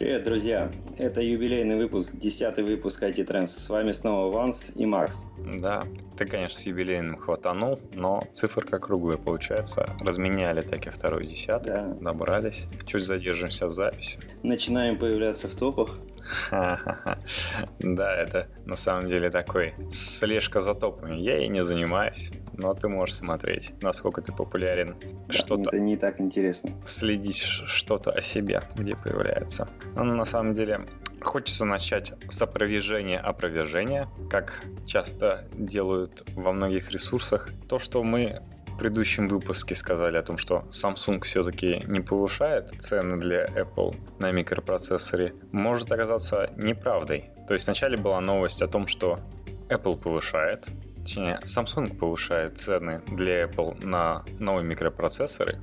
Привет, друзья! Это юбилейный выпуск, десятый выпуск IT Trends. С вами снова Ванс и Макс. Да, ты, конечно, с юбилейным хватанул, но циферка круглая получается. Разменяли таки второй десяток, да. добрались. Чуть задержимся в записи. Начинаем появляться в топах. Да, это на самом деле такой слежка за топами. Я ей не занимаюсь, но ты можешь смотреть, насколько ты популярен. Что-то это не так интересно. Следить что-то о себе, где появляется. Но на самом деле Хочется начать с опровержения опровержения, как часто делают во многих ресурсах. То, что мы предыдущем выпуске сказали о том, что Samsung все-таки не повышает цены для Apple на микропроцессоре, может оказаться неправдой. То есть вначале была новость о том, что Apple повышает, точнее, Samsung повышает цены для Apple на новые микропроцессоры.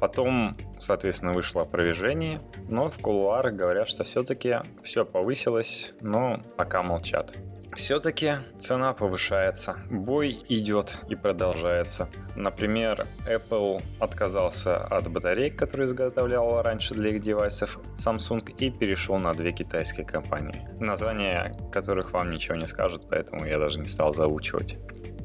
Потом, соответственно, вышло опровержение, но в кулуарах говорят, что все-таки все повысилось, но пока молчат. Все-таки цена повышается, бой идет и продолжается. Например, Apple отказался от батареек, которые изготовляла раньше для их девайсов Samsung и перешел на две китайские компании, названия которых вам ничего не скажут, поэтому я даже не стал заучивать.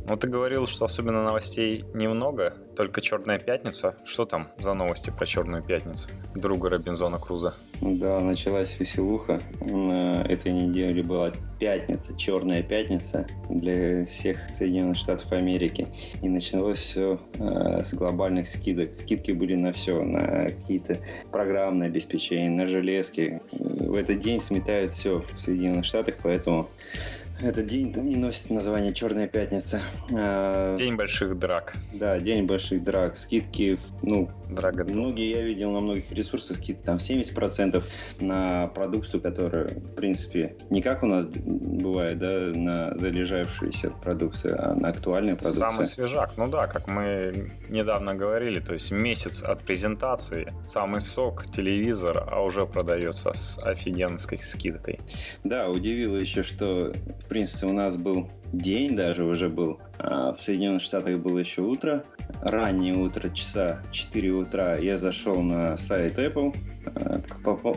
Ну, ты говорил, что особенно новостей немного, только Черная пятница. Что там за новости про Черную пятницу? Друга Робинзона Круза. Да, началась веселуха. На этой неделе была пятница, Черная пятница для всех Соединенных Штатов Америки. И началось все э, с глобальных скидок. Скидки были на все, на какие-то программные обеспечения, на железки. В этот день сметают все в Соединенных Штатах, поэтому этот день и носит название Черная пятница. А, день больших драк. Да, день больших драк. Скидки, ну, Драга многие я видел на многих ресурсах скидки там 70% на продукцию, которая, в принципе, не как у нас бывает, да, на залежавшуюся продукцию, а на актуальную продукцию. Самый свежак, ну да, как мы недавно говорили, то есть месяц от презентации, самый сок, телевизор, а уже продается с офигенской скидкой. Да, удивило еще, что в принципе, у нас был день даже уже был. А в Соединенных Штатах было еще утро. Раннее утро, часа 4 утра, я зашел на сайт Apple. А,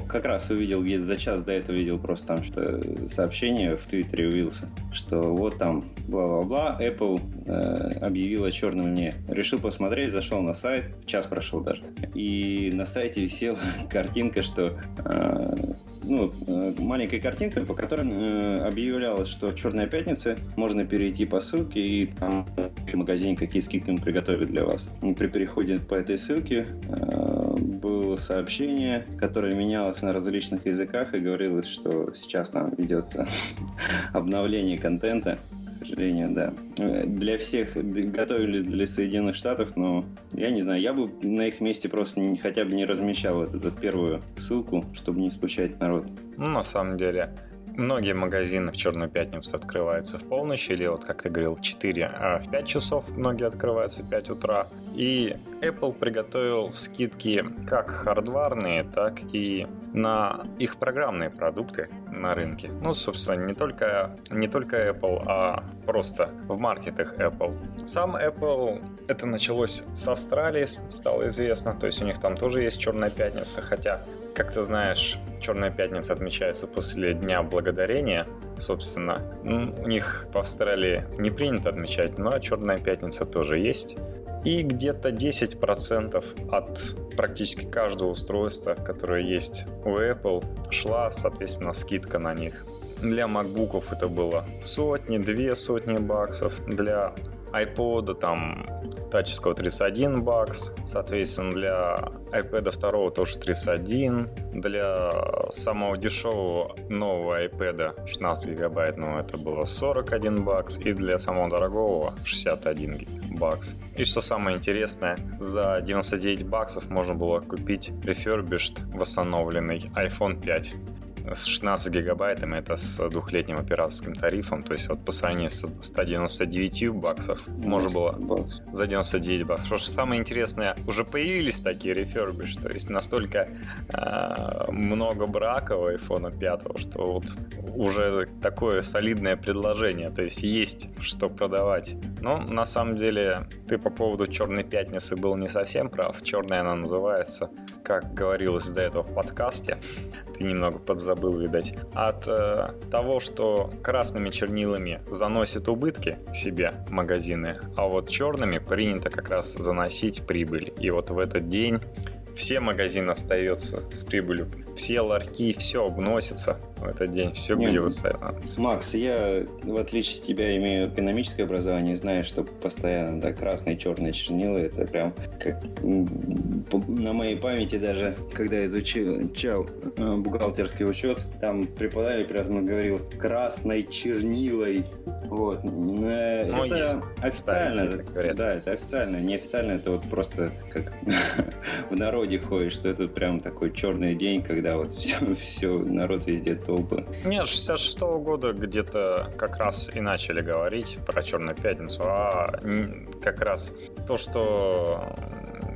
как раз увидел, где за час до этого видел просто там что сообщение в Твиттере увиделся, что вот там бла-бла-бла, Apple э, объявила черным мне. Решил посмотреть, зашел на сайт, час прошел даже. И на сайте висела картинка, что ну, э, маленькая картинка, по которой э, объявлялось, что Черная пятница, можно перейти по ссылке и там в магазине какие скидки мы приготовили для вас. При переходе по этой ссылке э, было сообщение, которое менялось на различных языках и говорилось, что сейчас там ведется обновление контента сожалению, да. Для всех готовились для Соединенных Штатов, но я не знаю, я бы на их месте просто не, хотя бы не размещал эту, эту первую ссылку, чтобы не спущать народ. Ну, на самом деле, Многие магазины в Черную пятницу открываются в полночь, или вот, как ты говорил, 4, а в 5 часов многие открываются в 5 утра. И Apple приготовил скидки как хардварные, так и на их программные продукты на рынке. Ну, собственно, не только, не только Apple, а просто в маркетах Apple. Сам Apple, это началось с Австралии, стало известно, то есть у них там тоже есть Черная пятница, хотя, как ты знаешь, Черная пятница отмечается после Дня Благодарения, собственно. Ну, у них в Австралии не принято отмечать, но Черная пятница тоже есть. И где-то 10% от практически каждого устройства, которое есть у Apple, шла, соответственно, скидка на них. Для MacBook'ов это было сотни, две сотни баксов. Для iPod там таческого 31 бакс, соответственно для iPad 2 тоже 31, для самого дешевого нового iPad 16 гигабайт, ну это было 41 бакс, и для самого дорогого 61 бакс. И что самое интересное, за 99 баксов можно было купить refurbished восстановленный iPhone 5 с 16 гигабайтами, это с двухлетним операторским тарифом, то есть вот по сравнению с 199 баксов можно было за 99 баксов. Что же самое интересное, уже появились такие рефербиш, то есть настолько э, много браков iPhone 5, что вот уже такое солидное предложение, то есть есть что продавать. Но на самом деле ты по поводу Черной Пятницы был не совсем прав. Черная она называется как говорилось до этого в подкасте, ты немного подзабыл, видать, от э, того, что красными чернилами заносят убытки себе магазины, а вот черными принято как раз заносить прибыль. И вот в этот день все магазины остаются с прибылью, все ларьки, все обносится в этот день, все Нет, будет выстраиваться. Макс, я, в отличие от тебя, имею экономическое образование, знаю, что постоянно да, красные черные чернила, это прям как на моей памяти даже, когда изучил изучал, э, бухгалтерский учет, там преподаватель прямо говорил красной чернилой. Вот. Ну, это есть. официально, так да, это официально. Неофициально это вот просто как в народе ходит, что это прям такой черный день, когда вот все, все народ везде толпы. Нет, 66 года где-то как раз и начали говорить про Черную Пятницу, а как раз то, что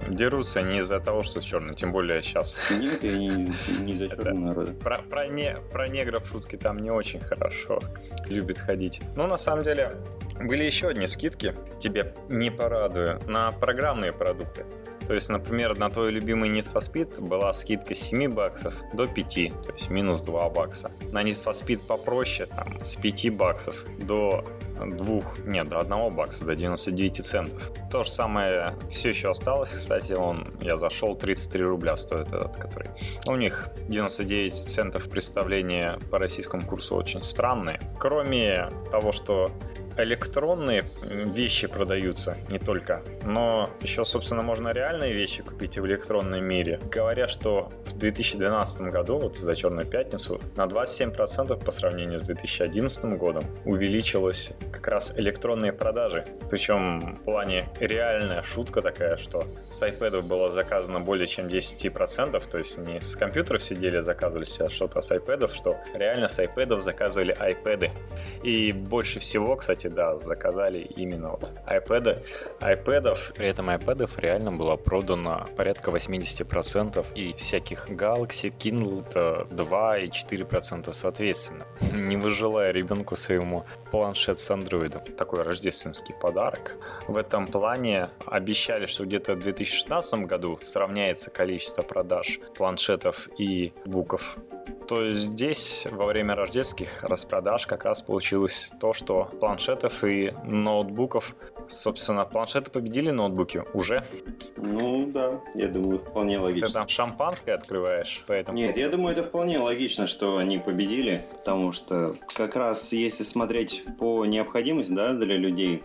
дерутся не из-за того, что черный, тем более сейчас. Нет, я не, не за черного народа. Про, про, не, про негров шутки там не очень хорошо любят ходить. Но на самом деле были еще одни скидки, тебе не порадую, на программные продукты. То есть, например, на твой любимый Need for Speed была скидка с 7 баксов до 5, то есть минус 2 бакса. На Need for Speed попроще, там, с 5 баксов до 2, нет, до 1 бакса, до 99 центов. То же самое все еще осталось, кстати, он, я зашел, 33 рубля стоит этот, который. У них 99 центов представления по российскому курсу очень странные. Кроме того, что электронные вещи продаются не только, но еще, собственно, можно реальные вещи купить в электронном мире. Говорят, что в 2012 году, вот за Черную Пятницу, на 27% по сравнению с 2011 годом увеличилось как раз электронные продажи. Причем в плане реальная шутка такая, что с iPad было заказано более чем 10%, то есть не с компьютеров сидели заказывали себе что-то, а с iPad, что реально с iPad заказывали iPad. И больше всего, кстати, да, заказали именно вот iPad. iPad'ов При этом iPad'ов реально было продано порядка 80% и всяких Galaxy, Kindle это 2 и 4% соответственно. Не выжелая ребенку своему планшет с андроидом. такой рождественский подарок. В этом плане обещали, что где-то в 2016 году сравняется количество продаж планшетов и буков. То здесь во время рождественских распродаж как раз получилось то, что планшетов и ноутбуков, собственно, планшеты победили ноутбуки уже. Ну да, я думаю, вполне Ты логично. там шампанское открываешь, поэтому... Нет, я думаю, это вполне логично, что они победили, потому что как раз если смотреть по необходимости, да, для людей,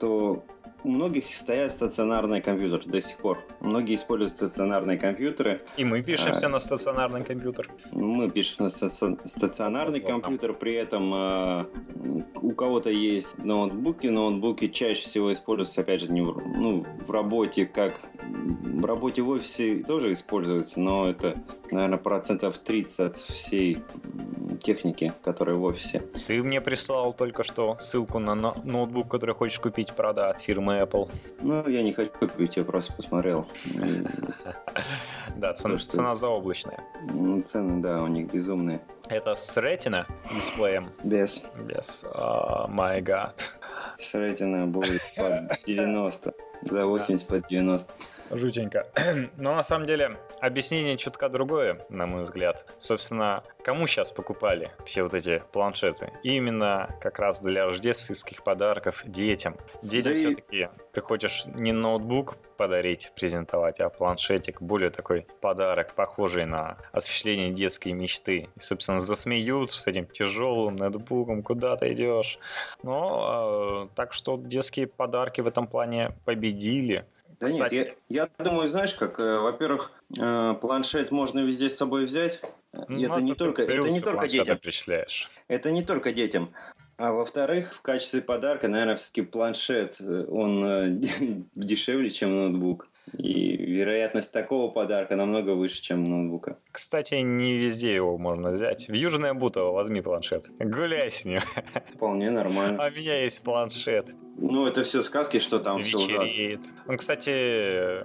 то у многих стоят стационарные компьютеры до сих пор. Многие используют стационарные компьютеры. И мы пишемся на стационарный компьютер. Мы пишем на стац- стационарный компьютер, при этом э, у кого-то есть ноутбуки. Ноутбуки чаще всего используются, опять же, не в, ну, в работе, как в работе в офисе тоже используются, но это, наверное, процентов 30 от всей техники, которая в офисе. Ты мне прислал только что ссылку на но- ноутбук, который хочешь купить, правда, от фирмы Apple. Ну, я не хочу купить, я просто посмотрел. Да, цена, заоблачная. ну, Цены, да, у них безумные. Это с Retina дисплеем? Без. Без. О май гад. С Retina будет под 90. За 80 под 90. Жутенько. Но на самом деле объяснение чутка другое, на мой взгляд. Собственно, кому сейчас покупали все вот эти планшеты? Именно как раз для рождественских подарков детям. Детям Да и- все-таки ты хочешь не ноутбук подарить, презентовать, а планшетик, более такой подарок, похожий на осуществление детской мечты. И, собственно, засмеют с этим тяжелым ноутбуком, куда ты идешь. Но э, так что детские подарки в этом плане победили. Да Кстати. нет, я, я думаю, знаешь как, э, во-первых, э, планшет можно везде с собой взять. Ну, это не ты только, это не только детям. перечисляешь. Это не только детям. А во-вторых, в качестве подарка, наверное, все-таки планшет, э, он э, дешевле, чем ноутбук. И вероятность такого подарка намного выше, чем ноутбука. Кстати, не везде его можно взять. В Южное Бутово возьми планшет. Гуляй с ним. Вполне нормально. А у меня есть планшет. Ну, это все сказки, что там все ужасно. Вечереет. Кстати,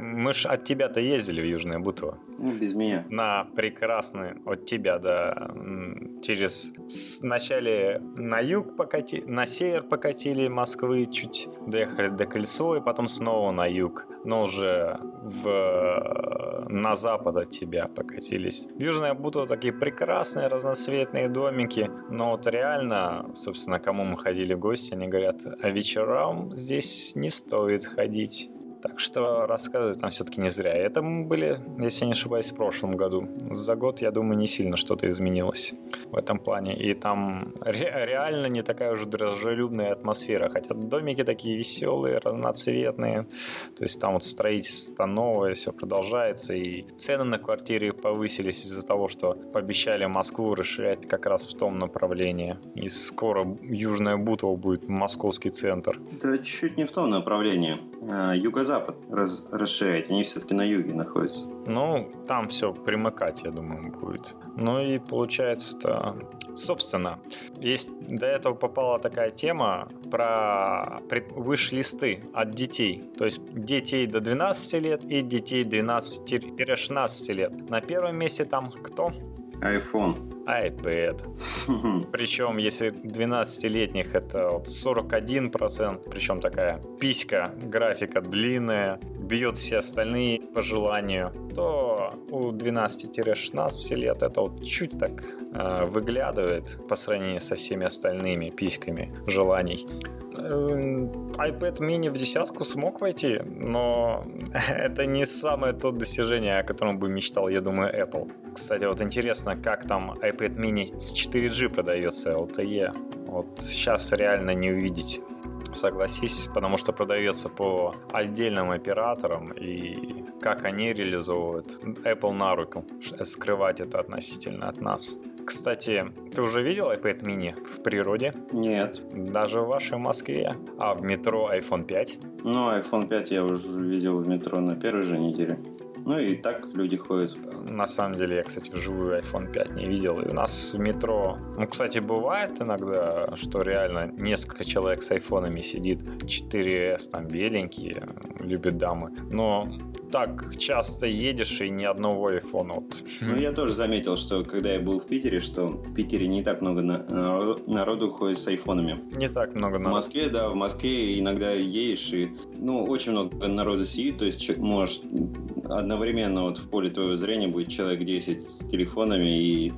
Мы ж от тебя-то ездили в Южное Бутово. Ну, без меня. На прекрасный, от тебя, да, через вначале на юг покати, на север покатили Москвы, чуть доехали до Кольцо, и потом снова на юг, но уже в, на запад от тебя покатились. В Южное Бутово такие прекрасные разноцветные домики, но вот реально, собственно, кому мы ходили в гости, они говорят, а вечерам здесь не стоит ходить. Так что рассказывать там все-таки не зря. Это мы были, если не ошибаюсь, в прошлом году. За год, я думаю, не сильно что-то изменилось в этом плане. И там ре- реально не такая уже дружелюбная атмосфера. Хотя домики такие веселые, разноцветные. То есть там вот строительство новое, все продолжается. И цены на квартиры повысились из-за того, что пообещали Москву расширять как раз в том направлении. И скоро Южная Бутово будет московский центр. Да чуть не в том направлении. А, юго-запад раз, расширять, они все-таки на юге находятся. Ну, там все примыкать, я думаю, будет. Ну и получается-то... Собственно, есть до этого попала такая тема про выш-листы от детей. То есть детей до 12 лет и детей 12-16 лет. На первом месте там кто? iPhone. iPad. Причем, если 12-летних это вот 41%, причем такая писька, графика длинная, бьет все остальные по желанию, то у 12-16 лет это вот чуть так э, выглядывает по сравнению со всеми остальными письками желаний. Эм, iPad mini в десятку смог войти, но это не самое то достижение, о котором бы мечтал, я думаю, Apple. Кстати, вот интересно, как там iPad mini с 4G продается LTE. Вот сейчас реально не увидеть согласись, потому что продается по отдельным операторам, и как они реализовывают Apple на руку, скрывать это относительно от нас. Кстати, ты уже видел iPad mini в природе? Нет. Даже в вашей Москве? А в метро iPhone 5? Ну, iPhone 5 я уже видел в метро на первой же неделе. Ну и так люди ходят. На самом деле, я, кстати, вживую iPhone 5 не видел. И у нас в метро... Ну, кстати, бывает иногда, что реально несколько человек с айфонами сидит. 4S там беленькие, любят дамы. Но так часто едешь и ни одного айфона. Вот. Ну, я тоже заметил, что когда я был в Питере, что в Питере не так много на, народу ходит с айфонами. Не так много народу. В Москве, да, в Москве иногда едешь и, ну, очень много народу сидит, то есть можешь одновременно вот в поле твоего зрения будет человек 10 с телефонами и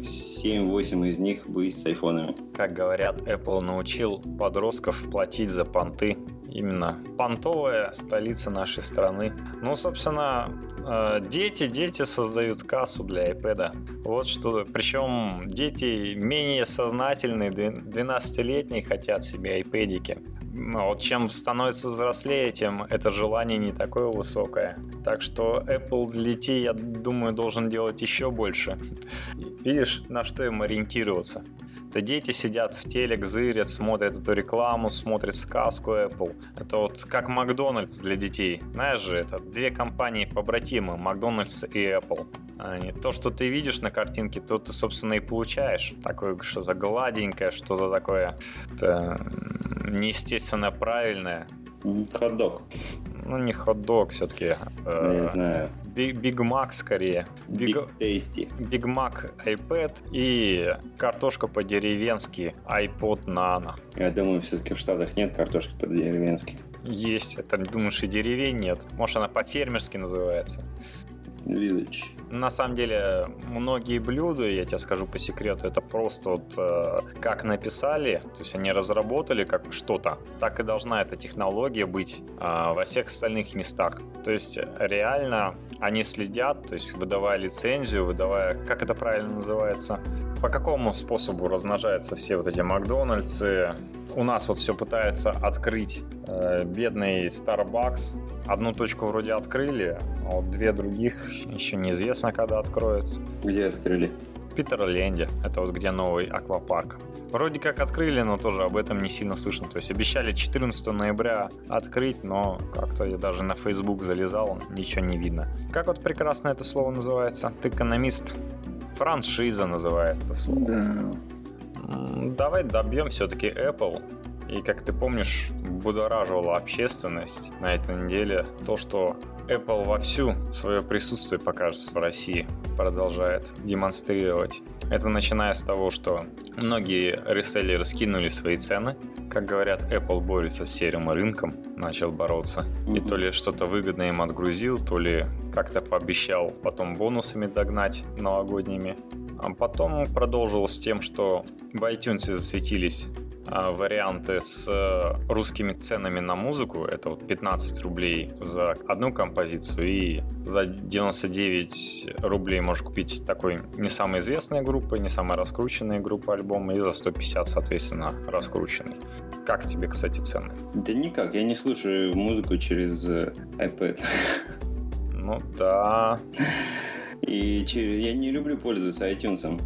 7-8 из них будет с айфонами. Как говорят, Apple научил подростков платить за понты именно понтовая столица нашей страны. Ну, собственно, э, дети, дети создают кассу для iPad. Вот что, причем дети менее сознательные, 12-летние хотят себе iPadики. Вот чем становится взрослее, тем это желание не такое высокое. Так что Apple для детей, я думаю, должен делать еще больше. Видишь, на что им ориентироваться то дети сидят в телек, зырят, смотрят эту рекламу, смотрят сказку Apple. Это вот как Макдональдс для детей. Знаешь же, это две компании побратимы, Макдональдс и Apple. Они, то, что ты видишь на картинке, то ты, собственно, и получаешь. Такое что-то гладенькое, что-то такое неестественно правильное. Хот-дог. Ну, не хот-дог все-таки. Э, не знаю. Биг Мак скорее. Big Tasty. Биг Мак iPad и картошка по-деревенски iPod Nano. Я думаю, все-таки в Штатах нет картошки по-деревенски. Есть. Это, думаешь, и деревень нет? Может, она по-фермерски называется? Village. На самом деле, многие блюда, я тебе скажу по секрету, это просто вот э, как написали, то есть они разработали как что-то, так и должна эта технология быть э, во всех остальных местах. То есть реально они следят, то есть выдавая лицензию, выдавая, как это правильно называется, по какому способу размножаются все вот эти Макдональдсы. У нас вот все пытаются открыть э, бедный Starbucks. Одну точку вроде открыли, а вот две других еще неизвестно, когда откроются. Где открыли? В Питерленде. Это вот где новый аквапарк. Вроде как открыли, но тоже об этом не сильно слышно. То есть обещали 14 ноября открыть, но как-то я даже на Facebook залезал, ничего не видно. Как вот прекрасно это слово называется? Ты экономист. Франшиза называется слово. Да. Давай добьем все-таки Apple. И как ты помнишь, будораживало общественность на этой неделе то, что Apple вовсю свое присутствие, покажется в России, продолжает демонстрировать. Это начиная с того, что многие реселлеры скинули свои цены. Как говорят, Apple борется с серым рынком, начал бороться. И то ли что-то выгодное им отгрузил, то ли как-то пообещал потом бонусами догнать новогодними. А потом продолжил с тем, что в iTunes засветились варианты с э, русскими ценами на музыку. Это вот 15 рублей за одну композицию и за 99 рублей можешь купить такой не самой известной группы, не самой раскрученной группы альбома и за 150, соответственно, раскрученный. Как тебе, кстати, цены? Да никак, я не слушаю музыку через э, iPad. Ну да. И через... я не люблю пользоваться iTunes.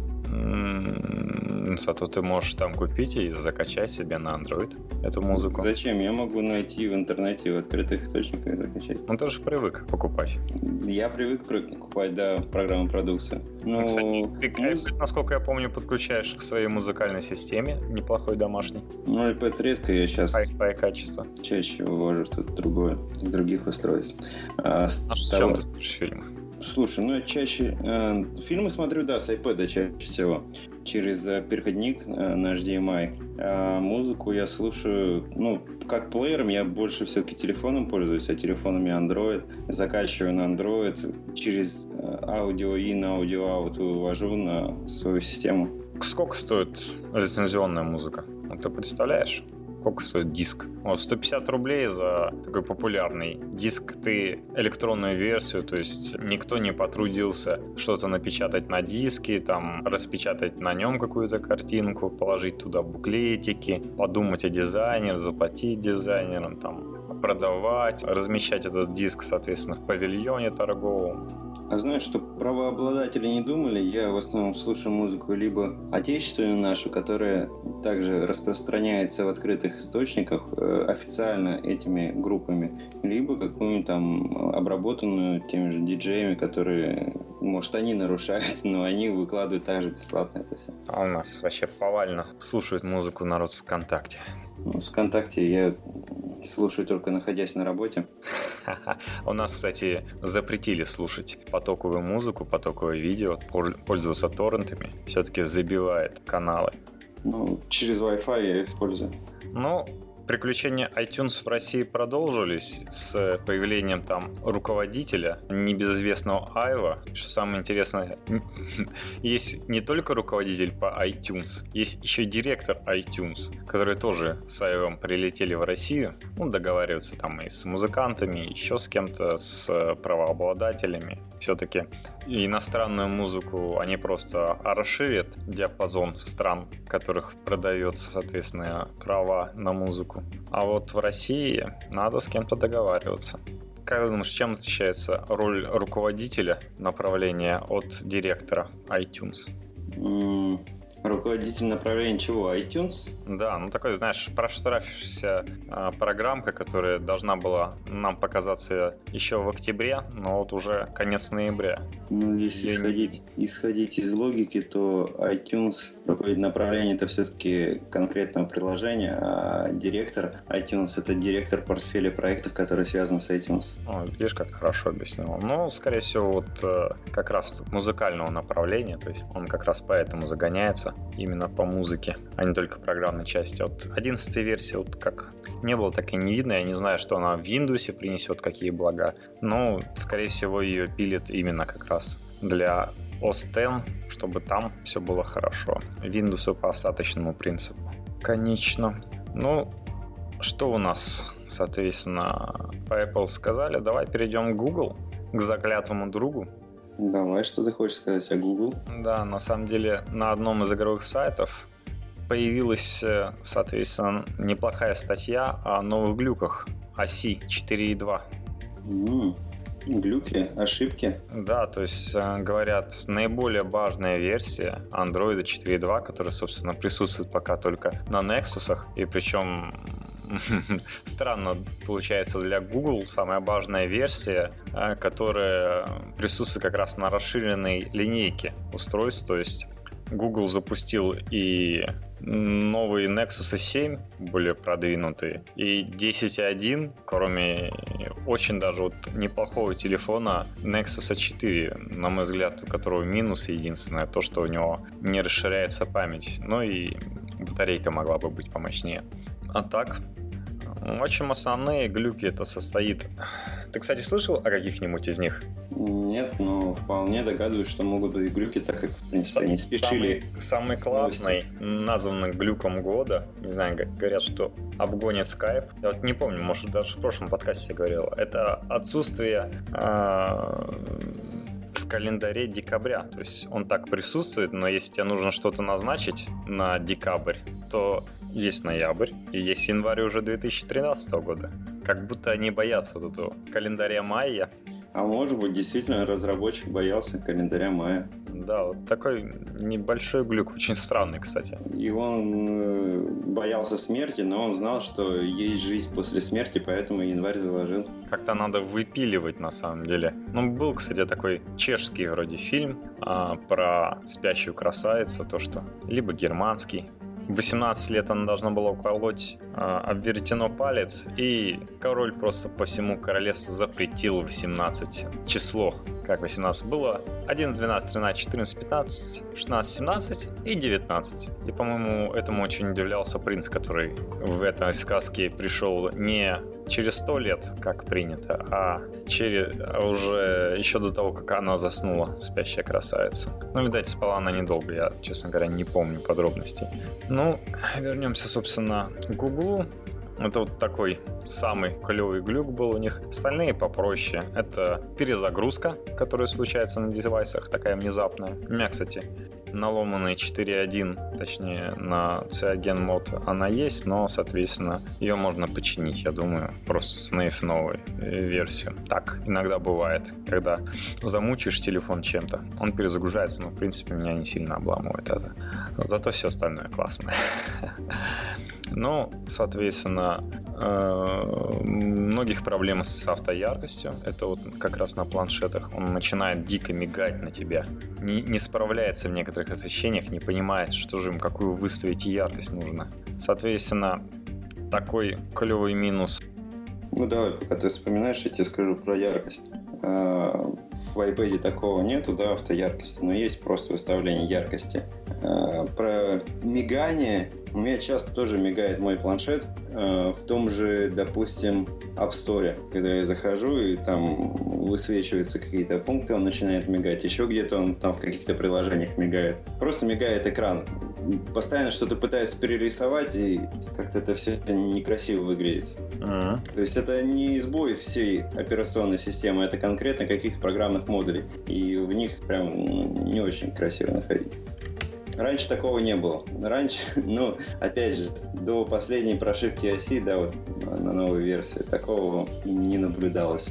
Зато ты можешь там купить и закачать себе на Android эту музыку. Зачем? Я могу найти в интернете в открытых источниках и закачать. Ну ты же привык покупать. Я привык покупать, да, программу продукцию. Но... Ну, кстати, ты, муз... насколько я помню, подключаешь к своей музыкальной системе неплохой домашний. Ну, iPad редко, я сейчас... Wi-Fi качество. Чаще вывожу что-то другое, с других устройств. А, а с чем ты смотришь фильмы? Слушай, ну я чаще... Э, фильмы смотрю, да, с iPad чаще всего. Через э, переходник э, на HDMI. А музыку я слушаю, ну, как плеером я больше все-таки телефоном пользуюсь, а телефонами Android. Закачиваю на Android, через э, аудио in, аудио out вывожу на свою систему. Сколько стоит лицензионная музыка? Ну, ты представляешь? Сколько стоит диск. Вот, 150 рублей за такой популярный диск. Ты электронную версию, то есть никто не потрудился что-то напечатать на диске, там распечатать на нем какую-то картинку, положить туда буклетики, подумать о дизайнере, заплатить дизайнерам, там продавать, размещать этот диск, соответственно, в павильоне торговом. А знаешь, что правообладатели не думали, я в основном слушаю музыку либо отечественную нашу, которая также распространяется в открытых источниках э, официально этими группами, либо какую-нибудь там обработанную теми же диджеями, которые, может, они нарушают, но они выкладывают также бесплатно это все. А у нас вообще повально слушают музыку народ ВКонтакте. Ну, ВКонтакте я слушаю только находясь на работе. У нас, кстати, запретили слушать потоковую музыку, потоковое видео, пользоваться торрентами. Все-таки забивает каналы. Ну, через Wi-Fi я их использую. Ну, Приключения iTunes в России продолжились с появлением там руководителя, небезызвестного Айва. Что самое интересное, есть не только руководитель по iTunes, есть еще директор iTunes, которые тоже с Айвом прилетели в Россию, ну, договариваться там и с музыкантами, еще с кем-то, с правообладателями. Все-таки иностранную музыку они просто расширят диапазон стран, в которых продается, соответственно, права на музыку. А вот в России надо с кем-то договариваться. Как думаешь, чем отличается роль руководителя направления от директора iTunes? Руководитель направления чего? iTunes? Да, ну такой, знаешь, проштрафившаяся э, программка, которая должна была нам показаться еще в октябре, но вот уже конец ноября. Ну, если Я исходить, исходить из логики, то iTunes руководитель направления это все-таки конкретного приложения, а директор iTunes это директор портфеля проектов, которые связаны с iTunes. О, видишь, как хорошо объяснил. Ну, скорее всего, вот э, как раз музыкального направления, то есть он как раз поэтому загоняется развиваться именно по музыке, а не только программной части. Вот 11 версии вот как не было, так и не видно. Я не знаю, что она в Windows принесет, какие блага. Но, скорее всего, ее пилит именно как раз для OS X, чтобы там все было хорошо. Windows по остаточному принципу. Конечно. Ну, что у нас, соответственно, по Apple сказали? Давай перейдем к Google, к заклятому другу. Давай, что ты хочешь сказать о Google? Да, на самом деле на одном из игровых сайтов появилась, э, соответственно, неплохая статья о новых глюках оси 4.2. Mm, глюки, ошибки? Да, то есть э, говорят, наиболее важная версия Android 4.2, которая, собственно, присутствует пока только на Nexus, и причем странно получается для Google самая важная версия, а, которая присутствует как раз на расширенной линейке устройств, то есть Google запустил и новые Nexus 7, более продвинутые, и 10.1, кроме очень даже вот неплохого телефона Nexus 4, на мой взгляд, у которого минус единственное, то, что у него не расширяется память, ну и батарейка могла бы быть помощнее. А так, в общем, основные глюки это состоит... Ты, кстати, слышал о каких-нибудь из них? Нет, но вполне догадываюсь, что могут быть глюки, так как, в принципе, они спешили. Самый, самый классный, названный глюком года, не знаю, говорят, что обгонит Skype. Я вот не помню, может, даже в прошлом подкасте говорил. Это отсутствие а, в календаре декабря. То есть он так присутствует, но если тебе нужно что-то назначить на декабрь, то есть ноябрь и есть январь уже 2013 года. Как будто они боятся вот этого календаря майя. А может быть, действительно, разработчик боялся календаря мая. Да, вот такой небольшой глюк, очень странный, кстати. И он э, боялся смерти, но он знал, что есть жизнь после смерти, поэтому январь заложил. Как-то надо выпиливать, на самом деле. Ну, был, кстати, такой чешский вроде фильм а, про спящую красавицу, то что либо германский, 18 лет она должна была уколоть э, об веретено палец, и король просто по всему королевству запретил 18 число. Как 18 было? 11, 12, 13, 14, 15, 16, 17 и 19. И, по-моему, этому очень удивлялся принц, который в этой сказке пришел не через 100 лет, как принято, а через а уже еще до того, как она заснула, спящая красавица. Ну, видать, спала она недолго, я, честно говоря, не помню подробностей. Ну, вернемся, собственно, к Гуглу. Это вот такой самый клевый глюк был у них. Остальные попроще. Это перезагрузка, которая случается на девайсах, такая внезапная. У меня, кстати, наломанный 4.1, точнее на Cyanogen мод она есть, но, соответственно, ее можно починить, я думаю, просто снейф новую версию. Так иногда бывает, когда замучишь телефон чем-то, он перезагружается, но, в принципе, меня не сильно обламывает это. Зато все остальное классное. Ну, соответственно, э, многих проблем с автояркостью. Это вот как раз на планшетах. Он начинает дико мигать на тебя. Не, не справляется в некоторых освещениях, не понимает, что же им, какую выставить яркость нужно. Соответственно, такой клевый минус. Ну давай, пока ты вспоминаешь, я тебе скажу про яркость. А, в iPad такого нету, да, автояркости, но есть просто выставление яркости. А, про мигание у меня часто тоже мигает мой планшет э, в том же, допустим, App Store, когда я захожу и там высвечиваются какие-то пункты, он начинает мигать. Еще где-то он там в каких-то приложениях мигает. Просто мигает экран. Постоянно что-то пытается перерисовать, и как-то это все некрасиво выглядит. Uh-huh. То есть это не сбой всей операционной системы, это конкретно каких-то программных модулей. И в них прям не очень красиво находить. Раньше такого не было. Раньше, ну, опять же, до последней прошивки оси, да, вот на новой версии, такого не наблюдалось.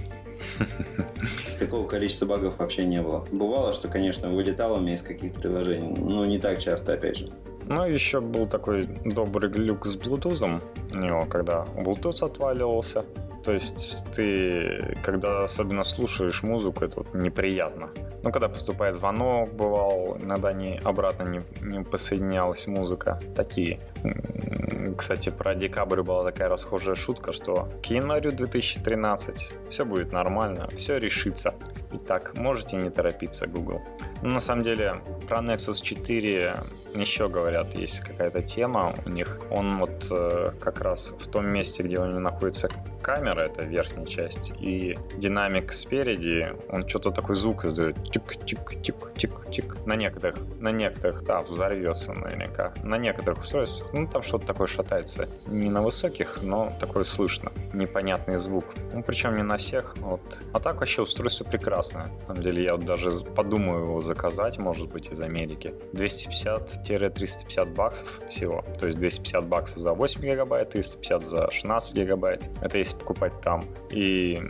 Такого количества багов вообще не было. Бывало, что, конечно, вылетало мне из каких-то приложений, но не так часто, опять же. Ну, еще был такой добрый глюк с Bluetooth у него, когда Bluetooth отваливался. То есть ты, когда особенно слушаешь музыку, это вот неприятно. Ну, когда поступает звонок, бывал, иногда не, обратно не, не посоединялась музыка. Такие. Кстати, про декабрь была такая расхожая шутка, что к январю 2013 все будет нормально, все решится. Итак, можете не торопиться, Google. Ну, на самом деле, про Nexus 4 еще говорят, есть какая-то тема у них. Он вот э, как раз в том месте, где у него находится камера, это верхняя часть, и динамик спереди, он что-то такой звук издает. Тик-тик-тик-тик-тик. На некоторых, на некоторых, да, взорвется наверняка. На некоторых устройствах, ну, там что-то такое шатается. Не на высоких, но такое слышно. Непонятный звук. Ну, причем не на всех. Вот. А так вообще устройство прекрасное. На самом деле, я вот даже подумаю его заказать, может быть, из Америки. 250-350 баксов всего. То есть 250 баксов за 8 гигабайт, 350 за 16 гигабайт. Это если покупать там. И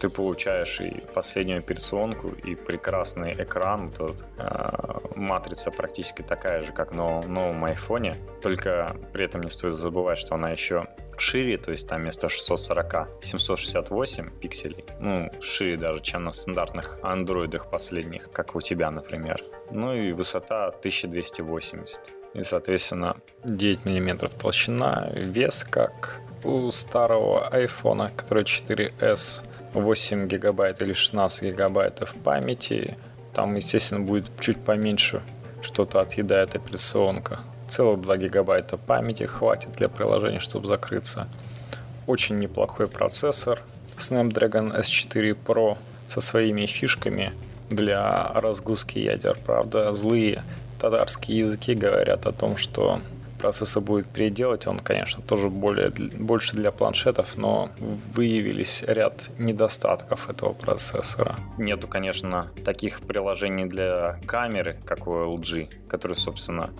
ты получаешь и последнюю операционку, и прекрасный экран. Тут э, матрица практически такая же, как на новом айфоне. Только при этом не стоит забывать, что она еще шире, то есть там вместо 640 768 пикселей. Ну, шире даже, чем на стандартных андроидах последних, как у тебя, например. Ну и высота 1280. И, соответственно, 9 мм толщина, вес как у старого айфона, который 4S, 8 гигабайт или 16 гигабайтов памяти. Там, естественно, будет чуть поменьше что-то отъедает операционка. Целых 2 гигабайта памяти хватит для приложения, чтобы закрыться. Очень неплохой процессор Snapdragon S4 Pro со своими фишками для разгрузки ядер. Правда, злые татарские языки говорят о том, что процессор будет переделать. Он, конечно, тоже более, больше для планшетов, но выявились ряд недостатков этого процессора. Нету, конечно, таких приложений для камеры, как у LG, которые, собственно,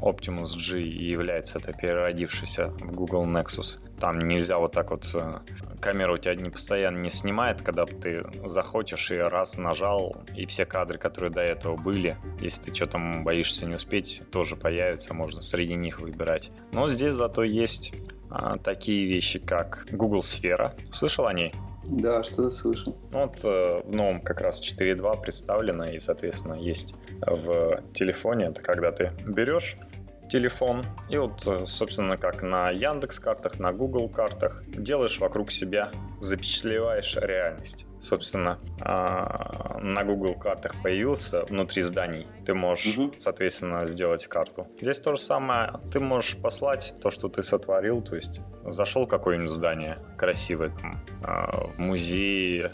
Optimus G и является это переродившийся в Google Nexus. Там нельзя вот так вот... Э, камера у тебя не постоянно не снимает, когда ты захочешь и раз нажал, и все кадры, которые до этого были, если ты что-то боишься не успеть, тоже появятся, можно среди них выбирать. Но здесь зато есть а, такие вещи, как Google Сфера. Слышал о ней? Да, что-то слышал. Ну, вот э, в новом как раз 4.2 представлено, и, соответственно, есть в телефоне. Это когда ты берешь телефон. И вот, э, собственно, как на Яндекс картах, на Google картах, делаешь вокруг себя, запечатлеваешь реальность. Собственно, а, на Google картах появился внутри зданий. Ты можешь, угу. соответственно, сделать карту. Здесь то же самое. Ты можешь послать то, что ты сотворил. То есть зашел в какое-нибудь здание красивое, там, а, в музее,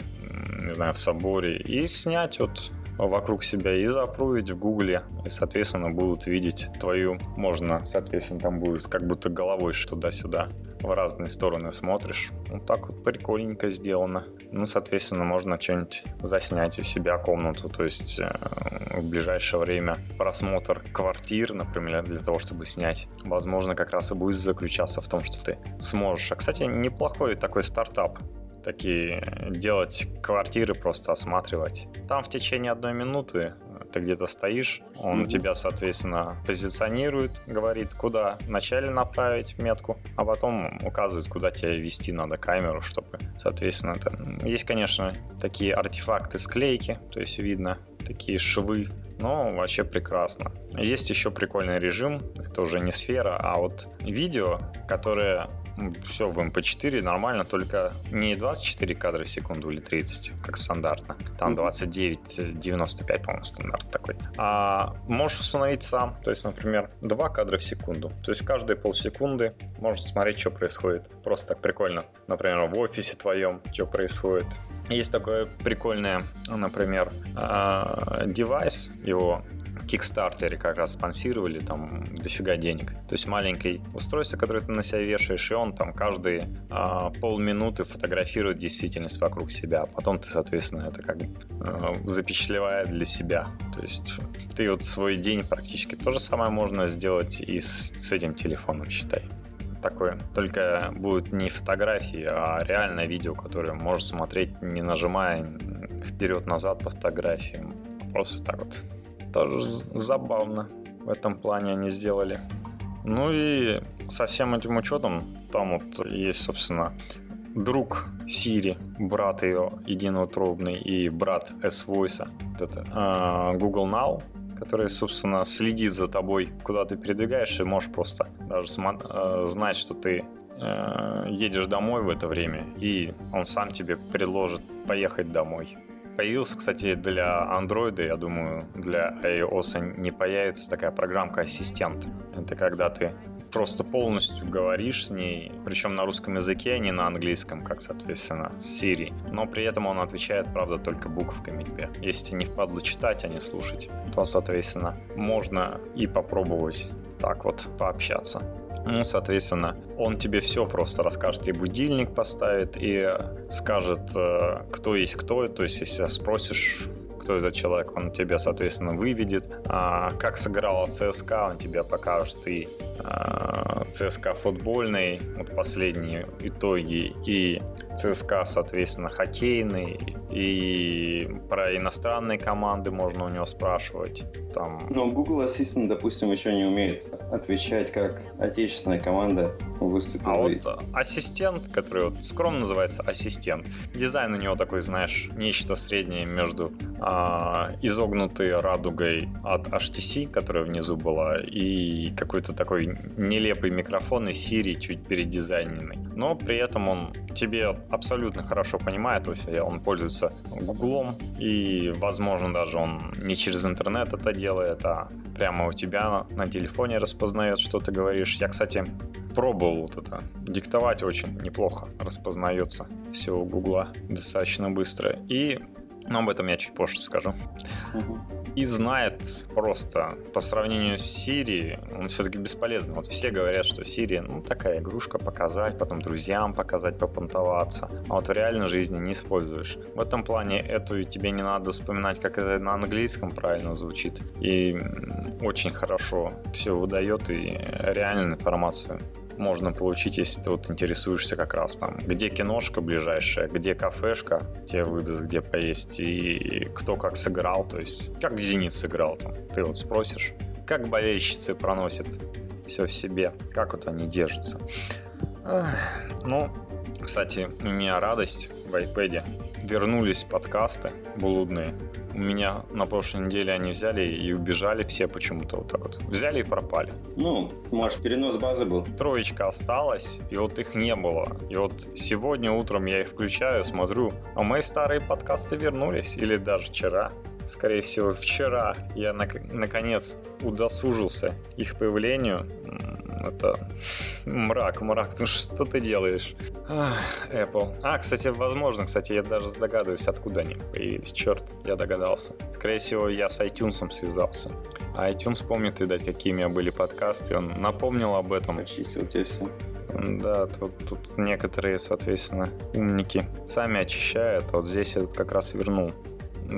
не знаю, в соборе, и снять вот вокруг себя и запрувить в гугле, и, соответственно, будут видеть твою, можно, соответственно, там будет как будто головой туда-сюда в разные стороны смотришь. Вот так вот прикольненько сделано. Ну, соответственно, можно что-нибудь заснять у себя комнату, то есть э, в ближайшее время просмотр квартир, например, для того, чтобы снять, возможно, как раз и будет заключаться в том, что ты сможешь. А, кстати, неплохой такой стартап такие делать квартиры, просто осматривать. Там в течение одной минуты ты где-то стоишь, он mm-hmm. тебя, соответственно, позиционирует, говорит, куда вначале направить метку, а потом указывает, куда тебе вести надо камеру, чтобы, соответственно, это... Есть, конечно, такие артефакты склейки, то есть видно такие швы, но вообще прекрасно. Есть еще прикольный режим, это уже не сфера, а вот видео, которое все в MP4 нормально, только не 24 кадра в секунду или 30, как стандартно. Там 29-95, по-моему, стандарт такой. А можешь установить сам. То есть, например, 2 кадра в секунду. То есть каждые полсекунды можешь смотреть, что происходит. Просто так прикольно. Например, в офисе твоем, что происходит. Есть такое прикольное, например, а, девайс, его Кикстартере как раз спонсировали, там дофига денег. То есть маленькое устройство, которое ты на себя вешаешь, и он там каждые а, полминуты фотографирует действительность вокруг себя. А потом ты, соответственно, это как а, запечатлевая для себя. То есть ты вот свой день практически то же самое можно сделать и с, с этим телефоном, считай такое. Только будет не фотографии, а реальное видео, которое можешь смотреть, не нажимая вперед-назад по фотографиям. Просто так вот тоже забавно в этом плане они сделали. Ну и со всем этим учетом, там вот есть, собственно, друг Сири, брат ее единоутробный и брат S-Voice, это э, Google Now, который, собственно, следит за тобой, куда ты передвигаешь, и можешь просто даже э, знать, что ты э, едешь домой в это время, и он сам тебе предложит поехать домой. Появился, кстати, для Android, я думаю, для iOS не появится такая программка ассистент. Это когда ты просто полностью говоришь с ней, причем на русском языке, а не на английском, как, соответственно, с Siri. Но при этом он отвечает, правда, только буковками тебе. Если не впадло читать, а не слушать, то, соответственно, можно и попробовать так вот пообщаться. Ну, соответственно, он тебе все просто расскажет, и будильник поставит, и скажет, э, кто есть кто. То есть, если спросишь, кто этот человек, он тебя, соответственно, выведет. А как сыграла ЦСКА, он тебе покажет и а, ЦСКА футбольный, вот последние итоги, и ЦСКА, соответственно, хоккейный, и про иностранные команды можно у него спрашивать. Там... Но Google Assistant, допустим, еще не умеет отвечать, как отечественная команда выступила. А вот ассистент, который вот скромно называется ассистент, дизайн у него такой, знаешь, нечто среднее между а, изогнутой радугой от HTC, которая внизу была, и какой-то такой нелепый микрофон из Siri чуть передизайненный. Но при этом он тебе абсолютно хорошо понимает, то есть он пользуется Гуглом, и, возможно, даже он не через интернет это делает, а прямо у тебя на телефоне распознает, что ты говоришь. Я, кстати, пробовал вот это. Диктовать очень неплохо распознается все у Гугла достаточно быстро. И но об этом я чуть позже скажу. Угу. И знает просто по сравнению с Siri, он все-таки бесполезный. Вот все говорят, что Siri, ну, такая игрушка показать, потом друзьям показать, попонтоваться. А вот в реальной жизни не используешь. В этом плане эту тебе не надо вспоминать, как это на английском правильно звучит. И очень хорошо все выдает и реальную информацию можно получить, если ты вот интересуешься как раз там, где киношка ближайшая, где кафешка, тебе выдаст, где поесть, и кто как сыграл, то есть как Зенит сыграл там. Ты вот спросишь, как болельщицы проносят все в себе, как вот они держатся. Ну, кстати, у меня радость в iPad. Вернулись подкасты блудные. У меня на прошлой неделе они взяли и убежали все почему-то вот так вот. Взяли и пропали. Ну, может, перенос базы был. Троечка осталась, и вот их не было. И вот сегодня утром я их включаю, смотрю, а мои старые подкасты вернулись. Или даже вчера скорее всего, вчера я нак- наконец удосужился их появлению. Это мрак, мрак. Ну что ты делаешь? Ах, Apple. А, кстати, возможно, кстати, я даже догадываюсь, откуда они появились. Черт, я догадался. Скорее всего, я с iTunes связался. А iTunes помнит, видать, какие у меня были подкасты. Он напомнил об этом. Очистил тебе все. Да, тут, тут некоторые, соответственно, умники сами очищают. Вот здесь этот как раз вернул.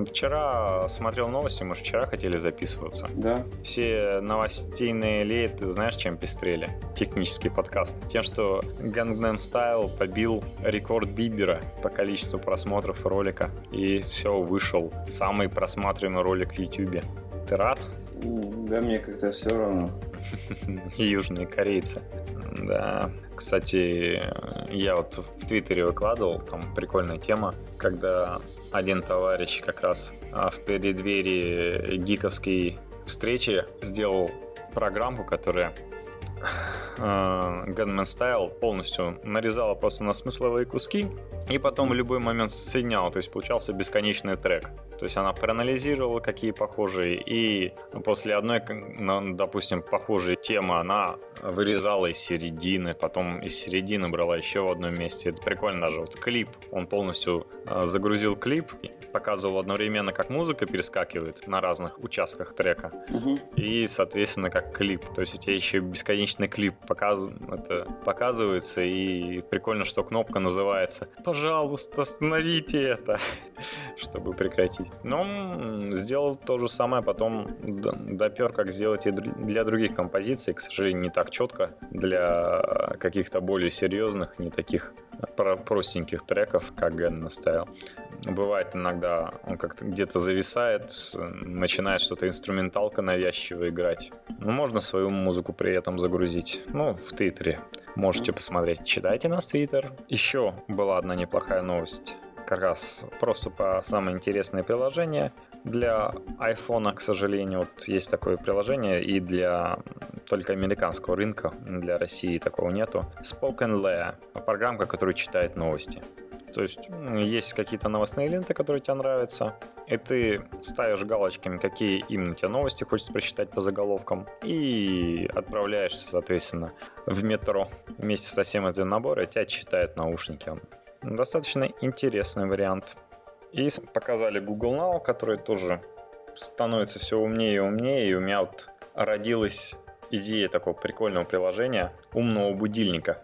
Вчера смотрел новости, мы же вчера хотели записываться. Да. Все новостейные ленты, знаешь, чем пестрели? Технический подкаст. Тем, что Gangnam Style побил рекорд Бибера по количеству просмотров ролика. И все, вышел самый просматриваемый ролик в YouTube. Ты рад? Да, мне как-то все равно. Южные корейцы. Да. Кстати, я вот в Твиттере выкладывал, там прикольная тема, когда один товарищ как раз а, в преддверии гиковской встречи сделал программку, которая Gunman Style полностью нарезала просто на смысловые куски и потом в любой момент соединяла, то есть получался бесконечный трек. То есть она проанализировала, какие похожие, и после одной, допустим, похожей темы она вырезала из середины, потом из середины брала еще в одном месте. Это прикольно даже. Вот клип, он полностью а, загрузил клип, показывал одновременно, как музыка перескакивает на разных участках трека, угу. и, соответственно, как клип. То есть у тебя еще бесконечный клип показ... это показывается, и прикольно, что кнопка называется «Пожалуйста, остановите это», чтобы прекратить. Но сделал то же самое, потом допер, как сделать и для других композиций, к сожалению, не так четко, для каких-то более серьезных, не таких простеньких треков, как Ген наставил. Бывает иногда он как-то где-то зависает, начинает что-то инструменталка навязчиво играть. Ну, можно свою музыку при этом загрузить. Ну, в Твиттере. Можете посмотреть. Читайте нас Твиттер. Еще была одна неплохая новость. Как раз просто по самое интересное приложение. Для iPhone, к сожалению, вот есть такое приложение, и для только американского рынка, для России такого нету. Spoken Layer, программка, которая читает новости. То есть есть какие-то новостные ленты, которые тебе нравятся, и ты ставишь галочками, какие именно тебе новости хочется прочитать по заголовкам, и отправляешься, соответственно, в метро вместе со всем этим набором, и тебя читают наушники. Достаточно интересный вариант. И показали Google Now, который тоже становится все умнее и умнее, и у меня вот родилась идея такого прикольного приложения умного будильника.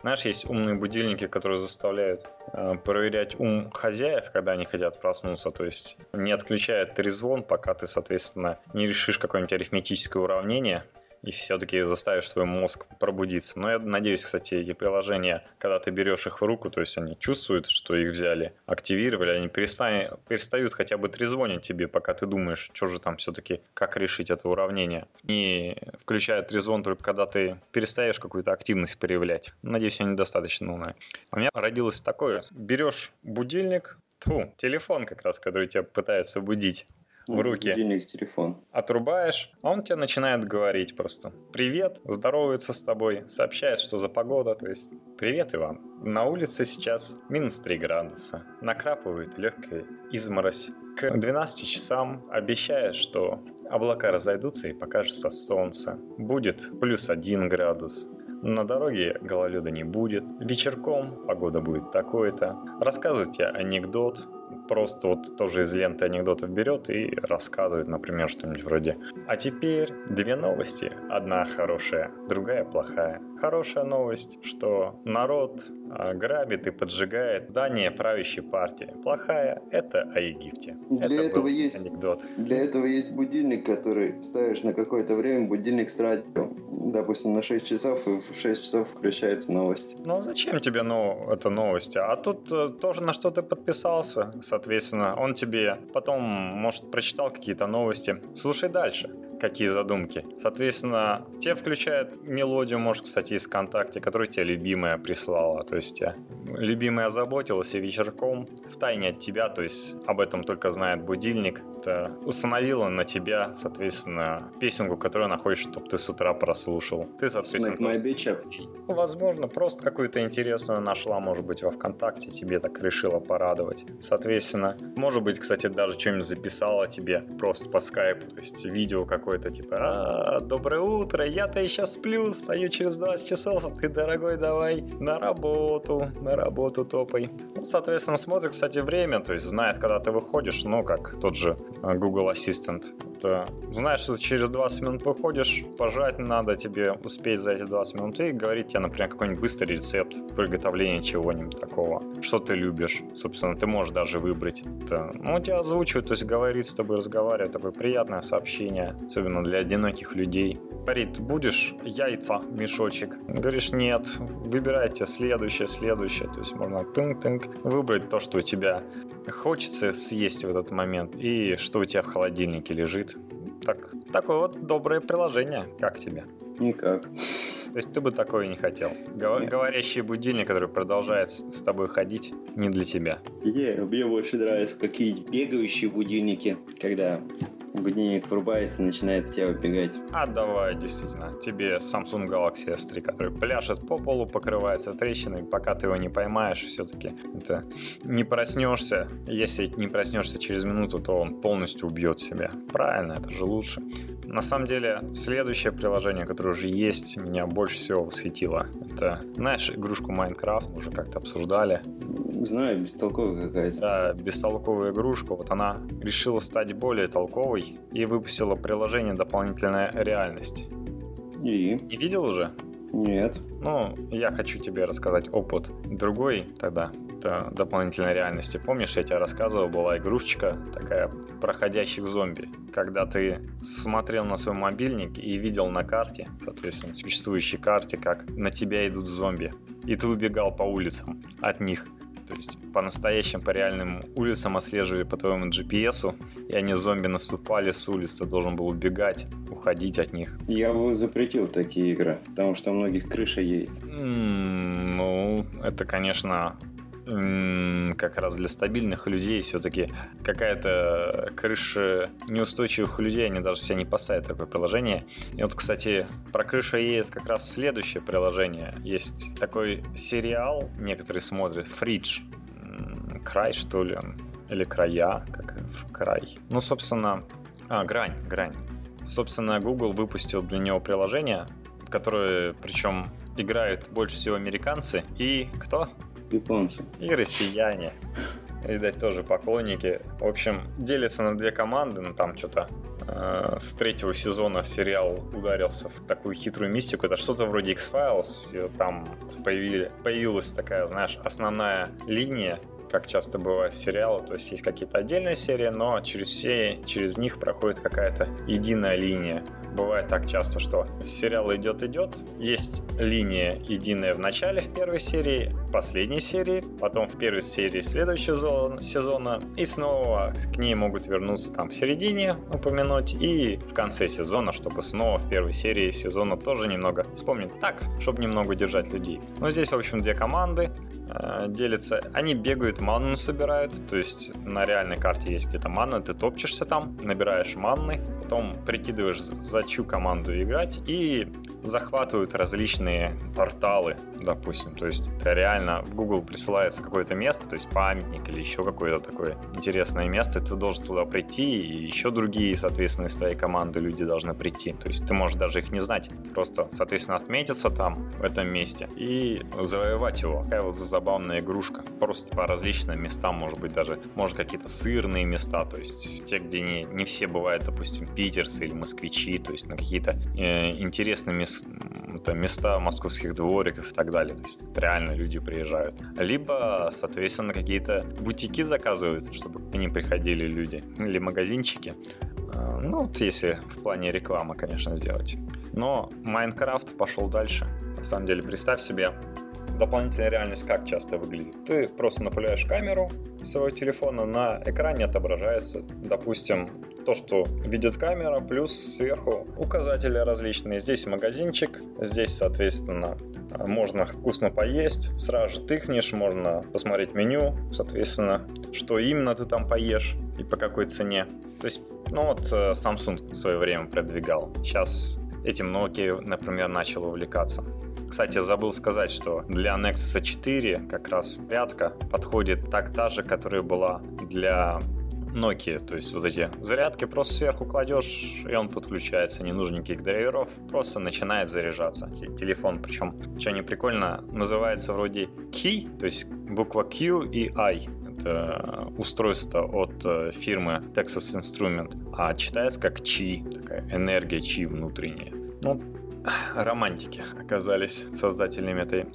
Знаешь, есть умные будильники, которые заставляют э, проверять ум хозяев, когда они хотят проснуться. То есть не отключает трезвон, пока ты, соответственно, не решишь какое-нибудь арифметическое уравнение. И все-таки заставишь свой мозг пробудиться. Но я надеюсь, кстати, эти приложения, когда ты берешь их в руку, то есть они чувствуют, что их взяли, активировали, они перестают, перестают хотя бы трезвонить тебе, пока ты думаешь, что же там все-таки, как решить это уравнение. И включают трезвон только когда ты перестаешь какую-то активность проявлять. Надеюсь, они достаточно умные. У меня родилось такое. Берешь будильник, Фу, телефон как раз, который тебя пытается будить в руки. Будильник, телефон. Отрубаешь, а он тебе начинает говорить просто. Привет, здоровается с тобой, сообщает, что за погода, то есть Привет, Иван. На улице сейчас минус 3 градуса. Накрапывает легкая изморозь. К 12 часам обещает, что облака разойдутся и покажется солнце. Будет плюс 1 градус. На дороге гололеда не будет. Вечерком погода будет такой-то. Рассказывать тебе анекдот, просто вот тоже из ленты анекдотов берет и рассказывает, например, что-нибудь вроде «А теперь две новости. Одна хорошая, другая плохая. Хорошая новость, что народ а, грабит и поджигает здание правящей партии. Плохая – это о Египте. Для это этого есть анекдот. Для этого есть будильник, который ставишь на какое-то время, будильник с радио. Допустим, на 6 часов, и в 6 часов включается новость. Ну зачем тебе ну, это новости? А тут э, тоже на что ты подписался, соответственно, он тебе потом, может, прочитал какие-то новости. Слушай дальше какие задумки. Соответственно, тебе включает мелодию, может, кстати, из ВКонтакте, которую тебе любимая прислала. То есть тебя любимая озаботилась и вечерком в тайне от тебя, то есть об этом только знает будильник, установила на тебя, соответственно, песенку, которую она хочет, чтобы ты с утра прослушал. Ты, соответственно, Like my просто- bitch up. ну, возможно, просто какую-то интересную нашла, может быть, во ВКонтакте, тебе так решила порадовать. Соответственно, может быть, кстати, даже что-нибудь записала тебе просто по скайпу, то есть видео какое-то, типа, «А, доброе утро, я-то еще сплю, стою через 20 часов, а ты, дорогой, давай на работу, на работу топай. Ну, соответственно, смотрит, кстати, время, то есть знает, когда ты выходишь, ну, как тот же э, Google Assistant. Это, знаешь, что ты через 20 минут выходишь, пожать надо тебе успеть за эти 20 минут и говорить тебе, например, какой-нибудь быстрый рецепт приготовления чего-нибудь такого, что ты любишь. Собственно, ты можешь даже выбрать. Это, ну, тебя озвучивают, то есть говорит с тобой, разговаривает, такое приятное сообщение, особенно для одиноких людей. Говорит, будешь яйца, мешочек? Говоришь, нет, выбирайте следующее, следующее. То есть можно тынк-тынк выбрать то, что у тебя хочется съесть в этот момент и что у тебя в холодильнике лежит. Так, такое вот доброе приложение. Как тебе? Никак. То есть ты бы такое не хотел. Нет. Говорящий будильник, который продолжает с тобой ходить, не для тебя. Не, мне больше нравятся какие-нибудь бегающие будильники, когда будильник врубается и начинает тебя убегать. А давай, действительно, тебе Samsung Galaxy S3, который пляшет по полу, покрывается трещинами, пока ты его не поймаешь, все-таки это не проснешься. Если не проснешься через минуту, то он полностью убьет себя. Правильно, это же лучше. На самом деле, следующее приложение, которое уже есть, меня больше всего восхитило. Это, знаешь, игрушку мы уже как-то обсуждали. Знаю, бестолковая какая-то. Да, бестолковую игрушку, вот она решила стать более толковой и выпустила приложение «Дополнительная реальность». И? Не видел уже? Нет. Ну, я хочу тебе рассказать опыт другой тогда, это дополнительной реальности. Помнишь, я тебе рассказывал, была игрушечка такая проходящих зомби, когда ты смотрел на свой мобильник и видел на карте, соответственно, существующей карте, как на тебя идут зомби, и ты убегал по улицам от них. То есть по настоящим, по реальным улицам отслеживали по твоему GPS, и они зомби наступали с улиц, ты должен был убегать, уходить от них. Я бы запретил такие игры, потому что у многих крыша едет. М, Ну, это, конечно, как раз для стабильных людей все-таки какая-то крыша неустойчивых людей, они даже себе не поставят такое приложение. И вот, кстати, про крыша едет как раз следующее приложение. Есть такой сериал, некоторые смотрят, Фридж. Край, что ли, или края, как в край. Ну, собственно, а, грань, грань. Собственно, Google выпустил для него приложение, которое, причем, играют больше всего американцы и кто? Японцы. И россияне. Видать, тоже поклонники. В общем, делятся на две команды, ну там что-то э, с третьего сезона сериал ударился в такую хитрую мистику. Это что-то вроде X-Files. Там появили, появилась такая, знаешь, основная линия как часто бывает сериалы, то есть есть какие-то отдельные серии, но через все, через них проходит какая-то единая линия. Бывает так часто, что сериал идет-идет, есть линия единая в начале, в первой серии, последней серии, потом в первой серии следующего сезона, и снова к ней могут вернуться там в середине, упомянуть, и в конце сезона, чтобы снова в первой серии сезона тоже немного вспомнить. Так, чтобы немного держать людей. Но здесь, в общем, две команды э, делятся. Они бегают, манну собирают, то есть на реальной карте есть где-то манна, ты топчешься там, набираешь манны, потом прикидываешь, за чью команду играть, и захватывают различные порталы, допустим. То есть это реально в Google присылается какое-то место, то есть памятник или еще какое-то такое интересное место, ты должен туда прийти, и еще другие, соответственно, из твоей команды люди должны прийти. То есть ты можешь даже их не знать, просто, соответственно, отметиться там, в этом месте, и завоевать его. Такая вот забавная игрушка. Просто по различным местам, может быть, даже, может, какие-то сырные места, то есть те, где не, не все бывают, допустим, питерцы или москвичи, то есть на какие-то э, интересные мес, там, места московских двориков и так далее. То есть реально люди приезжают. Либо, соответственно, какие-то бутики заказывают, чтобы к ним приходили люди. Или магазинчики. Э, ну, вот если в плане рекламы, конечно, сделать. Но Майнкрафт пошел дальше. На самом деле, представь себе, дополнительная реальность как часто выглядит? Ты просто направляешь камеру своего телефона, на экране отображается, допустим, то, что видит камера, плюс сверху указатели различные. Здесь магазинчик, здесь, соответственно, можно вкусно поесть, сразу же тыкнешь, можно посмотреть меню, соответственно, что именно ты там поешь и по какой цене. То есть, ну вот э, Samsung в свое время продвигал. Сейчас этим Nokia, например, начал увлекаться. Кстати, забыл сказать, что для Nexus 4 как раз зарядка подходит так та же, которая была для Nokia, то есть вот эти зарядки просто сверху кладешь, и он подключается, не нужно никаких драйверов, просто начинает заряжаться. Телефон, причем, что не прикольно, называется вроде Key, то есть буква Q и I. Это устройство от э, фирмы Texas Instrument, а читается как Chi, такая энергия Chi внутренняя. Ну, романтики оказались создателями этой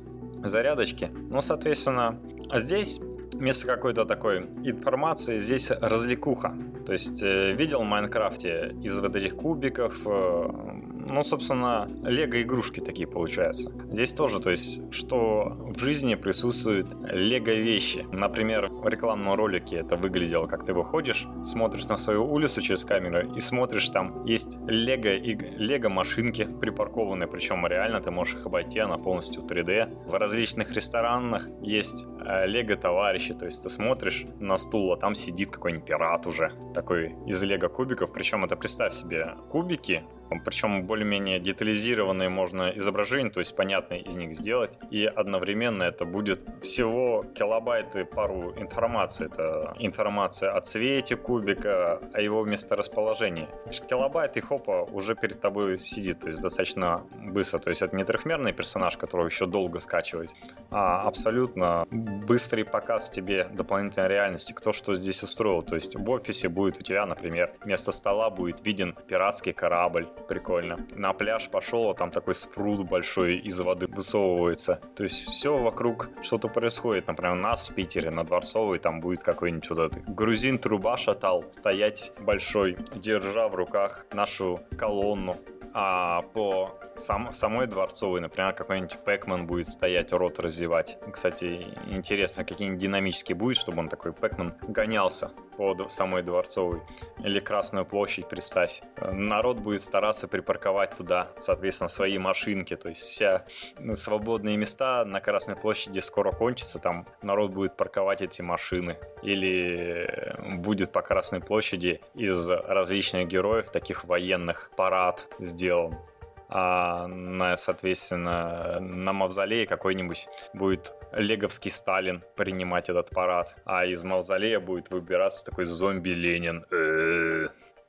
зарядочки. Ну, соответственно, здесь вместо какой-то такой информации здесь развлекуха. То есть э, видел в Майнкрафте из вот этих кубиков, э, ну, собственно, лего-игрушки такие получаются. Здесь тоже, то есть, что в жизни присутствуют лего-вещи. Например, в рекламном ролике это выглядело, как ты выходишь, смотришь на свою улицу через камеру и смотришь, там есть лего и лего-машинки припаркованные, причем реально ты можешь их обойти, она полностью 3D. В различных ресторанах есть э, лего-товарищи, то есть ты смотришь на стул, а там сидит какой-нибудь пират уже, такой из лего-кубиков, причем это представь себе кубики, причем более-менее детализированные можно изображения, то есть понятные из них сделать, и одновременно это будет всего килобайты пару информации. Это информация о цвете кубика, о его месторасположении. Килобайт и хопа уже перед тобой сидит, то есть достаточно быстро. То есть это не трехмерный персонаж, которого еще долго скачивать, а абсолютно быстрый показ тебе дополнительной реальности, кто что здесь устроил. То есть в офисе будет у тебя, например, вместо стола будет виден пиратский корабль, прикольно. На пляж пошел, а там такой спрут большой из воды высовывается. То есть все вокруг что-то происходит. Например, у нас в Питере на Дворцовой там будет какой-нибудь вот этот грузин труба шатал, стоять большой, держа в руках нашу колонну а по сам, самой Дворцовой, например, какой-нибудь Пэкман будет стоять, рот разевать. Кстати, интересно, какие-нибудь динамические будет, чтобы он такой Пэкман гонялся по самой Дворцовой. Или Красную площадь, представь. Народ будет стараться припарковать туда, соответственно, свои машинки. То есть все свободные места на Красной площади скоро кончатся, там народ будет парковать эти машины. Или будет по Красной площади из различных героев, таких военных, парад сделан а на, соответственно, на мавзолее какой-нибудь будет леговский Сталин принимать этот парад, а из мавзолея будет выбираться такой зомби Ленин.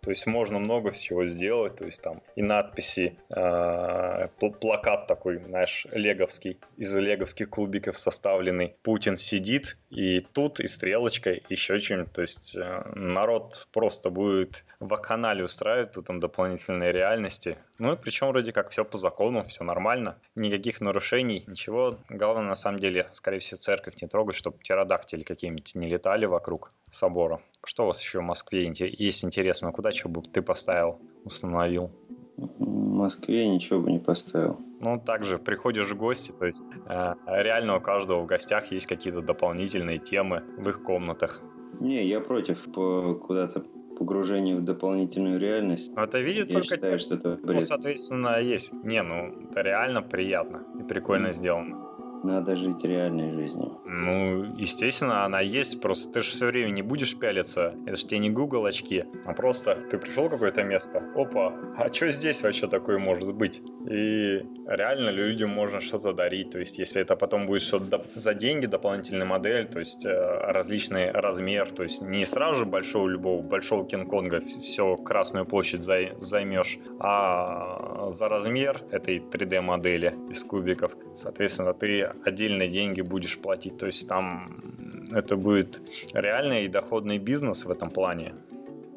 То есть можно много всего сделать, то есть там и надписи, э, плакат такой, знаешь, леговский, из леговских клубиков составленный. Путин сидит, и тут, и стрелочкой, еще что-нибудь. То есть э, народ просто будет в канале устраивать в этом дополнительной реальности Ну и причем вроде как все по закону, все нормально, никаких нарушений, ничего. Главное, на самом деле, скорее всего, церковь не трогать, чтобы птеродактили какие-нибудь не летали вокруг собора. Что у вас еще в Москве есть интересно? Куда что бы ты поставил, установил? В Москве ничего бы не поставил. Ну, также приходишь в гости, то есть э, реально у каждого в гостях есть какие-то дополнительные темы в их комнатах. Не, я против куда-то погружение в дополнительную реальность. Это видит Я только считаю, что это Ну, бред. соответственно, есть. Не, ну, это реально приятно и прикольно сделано. Надо жить реальной жизнью. Ну, естественно, она есть, просто ты же все время не будешь пялиться. Это же тебе не Google очки, а просто ты пришел в какое-то место, опа, а что здесь вообще такое может быть? И реально людям можно что-то дарить, то есть если это потом будет что-то за деньги, дополнительная модель, то есть э, различный размер, то есть не сразу же большого любого, большого Кинг-Конга все Красную площадь зай- займешь, а за размер этой 3D-модели из кубиков, соответственно, ты отдельные деньги будешь платить, то есть там это будет реальный и доходный бизнес в этом плане.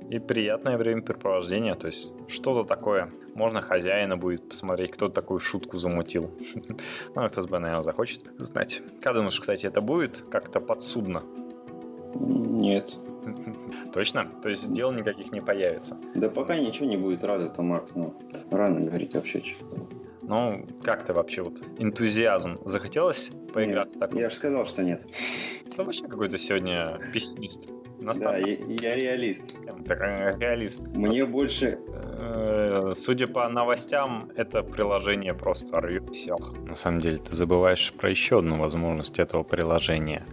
И приятное времяпрепровождение, то есть что-то такое. Можно хозяина будет посмотреть, кто такую шутку замутил. Ну, ФСБ, наверное, захочет знать. Как думаешь, кстати, это будет как-то подсудно? Нет. Точно? То есть дел никаких не появится? Да пока ничего не будет рада-то, Марк. Ну, рано говорить вообще что-то. Ну, как ты вообще вот энтузиазм? Захотелось поиграться так? Я же сказал, что нет. Ты вообще какой-то сегодня пессимист. Да, Наставник. я, я реалист. Так, э, реалист. Мне больше... Э, Судя по новостям, это приложение просто рвет все. На самом деле ты забываешь про еще одну возможность этого приложения.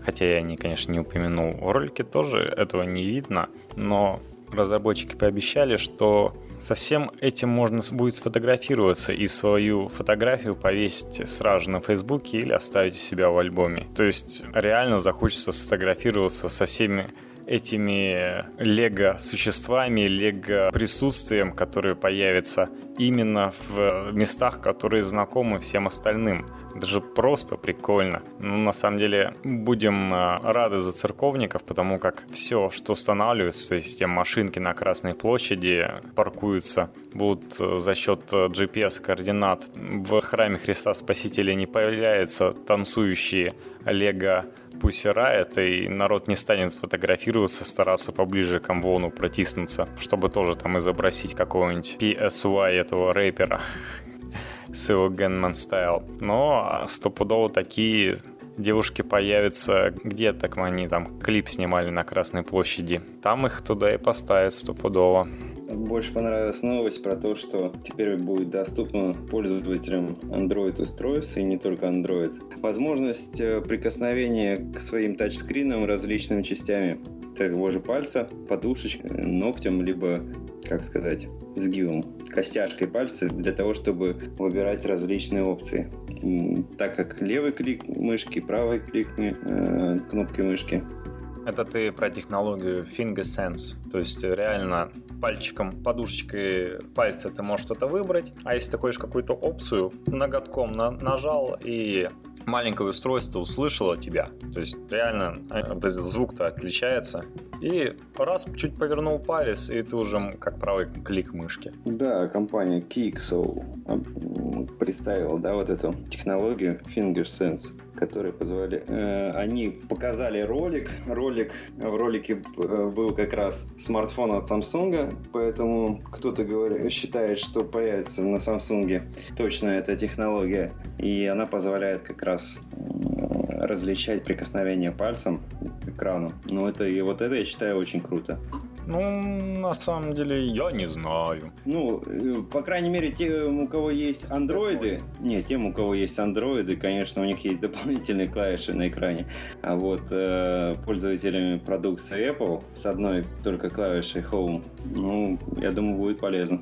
Хотя я, не, конечно, не упомянул. В ролике тоже этого не видно, но разработчики пообещали, что со всем этим можно будет сфотографироваться и свою фотографию повесить сразу на Фейсбуке или оставить у себя в альбоме. То есть реально захочется сфотографироваться со всеми этими лего-существами, лего-присутствием, которые появятся именно в местах, которые знакомы всем остальным. Это же просто прикольно. Ну, на самом деле, будем а, рады за церковников, потому как все, что устанавливается, то есть те машинки на Красной площади паркуются, будут э, за счет GPS-координат. В храме Христа Спасителя не появляются танцующие лего Pussy Riot, и народ не станет фотографироваться, стараться поближе к Амвону протиснуться, чтобы тоже там изобразить какого-нибудь PSY этого рэпера с его Gunman Style. Но стопудово такие девушки появятся где-то, как они там клип снимали на Красной площади. Там их туда и поставят стопудово. Больше понравилась новость про то, что теперь будет доступно пользователям Android устройств и не только Android. Возможность э, прикосновения к своим тачскринам различными частями того же пальца, подушечкой, ногтем, либо, как сказать, сгибом, костяшкой пальца для того, чтобы выбирать различные опции. Так как левый клик мышки, правый клик э, кнопки мышки Это ты про технологию FingerSense. То есть реально пальчиком, подушечкой пальца ты можешь что-то выбрать, а если ты хочешь какую-то опцию, ноготком на- нажал и маленькое устройство услышало тебя. То есть реально э, вот этот звук-то отличается. И раз чуть повернул палец, и ты уже как правый клик мышки. Да, компания Kixo м, представила, да, вот эту технологию FingerSense, которая позволяет... э, они показали ролик, ролик, в ролике э, был как раз смартфон от Samsung, поэтому кто-то говорит, считает, что появится на Samsung точно эта технология, и она позволяет как раз м, различать прикосновение пальцем к экрану. Ну, это и вот это я считаю очень круто. Ну, на самом деле, я не знаю. Ну, э, по крайней мере, тем, у кого есть андроиды, не, тем, у кого есть андроиды, конечно, у них есть дополнительные клавиши на экране. А вот э, пользователями продукции Apple с одной только клавишей Home, ну, я думаю, будет полезно.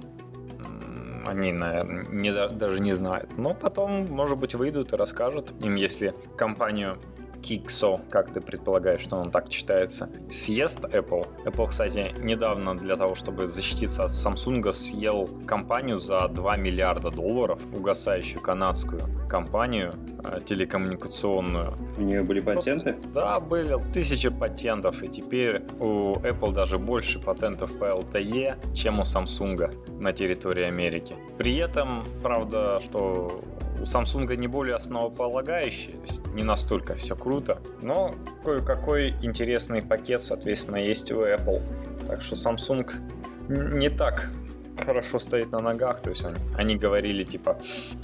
Они, наверное, не, да- даже не знают. Но потом, может быть, выйдут и расскажут им, если компанию Kixo, как ты предполагаешь, что он так читается, съест Apple. Apple, кстати, недавно для того, чтобы защититься от Samsung, съел компанию за 2 миллиарда долларов, угасающую канадскую компанию э, телекоммуникационную. У нее были патенты? Да, были тысячи патентов, и теперь у Apple даже больше патентов по LTE, чем у Samsung на территории Америки. При этом, правда, что у Samsung не более основополагающий, то есть не настолько все круто, но кое-какой интересный пакет, соответственно, есть у Apple. Так что Samsung не так хорошо стоит на ногах, то есть они, они говорили типа,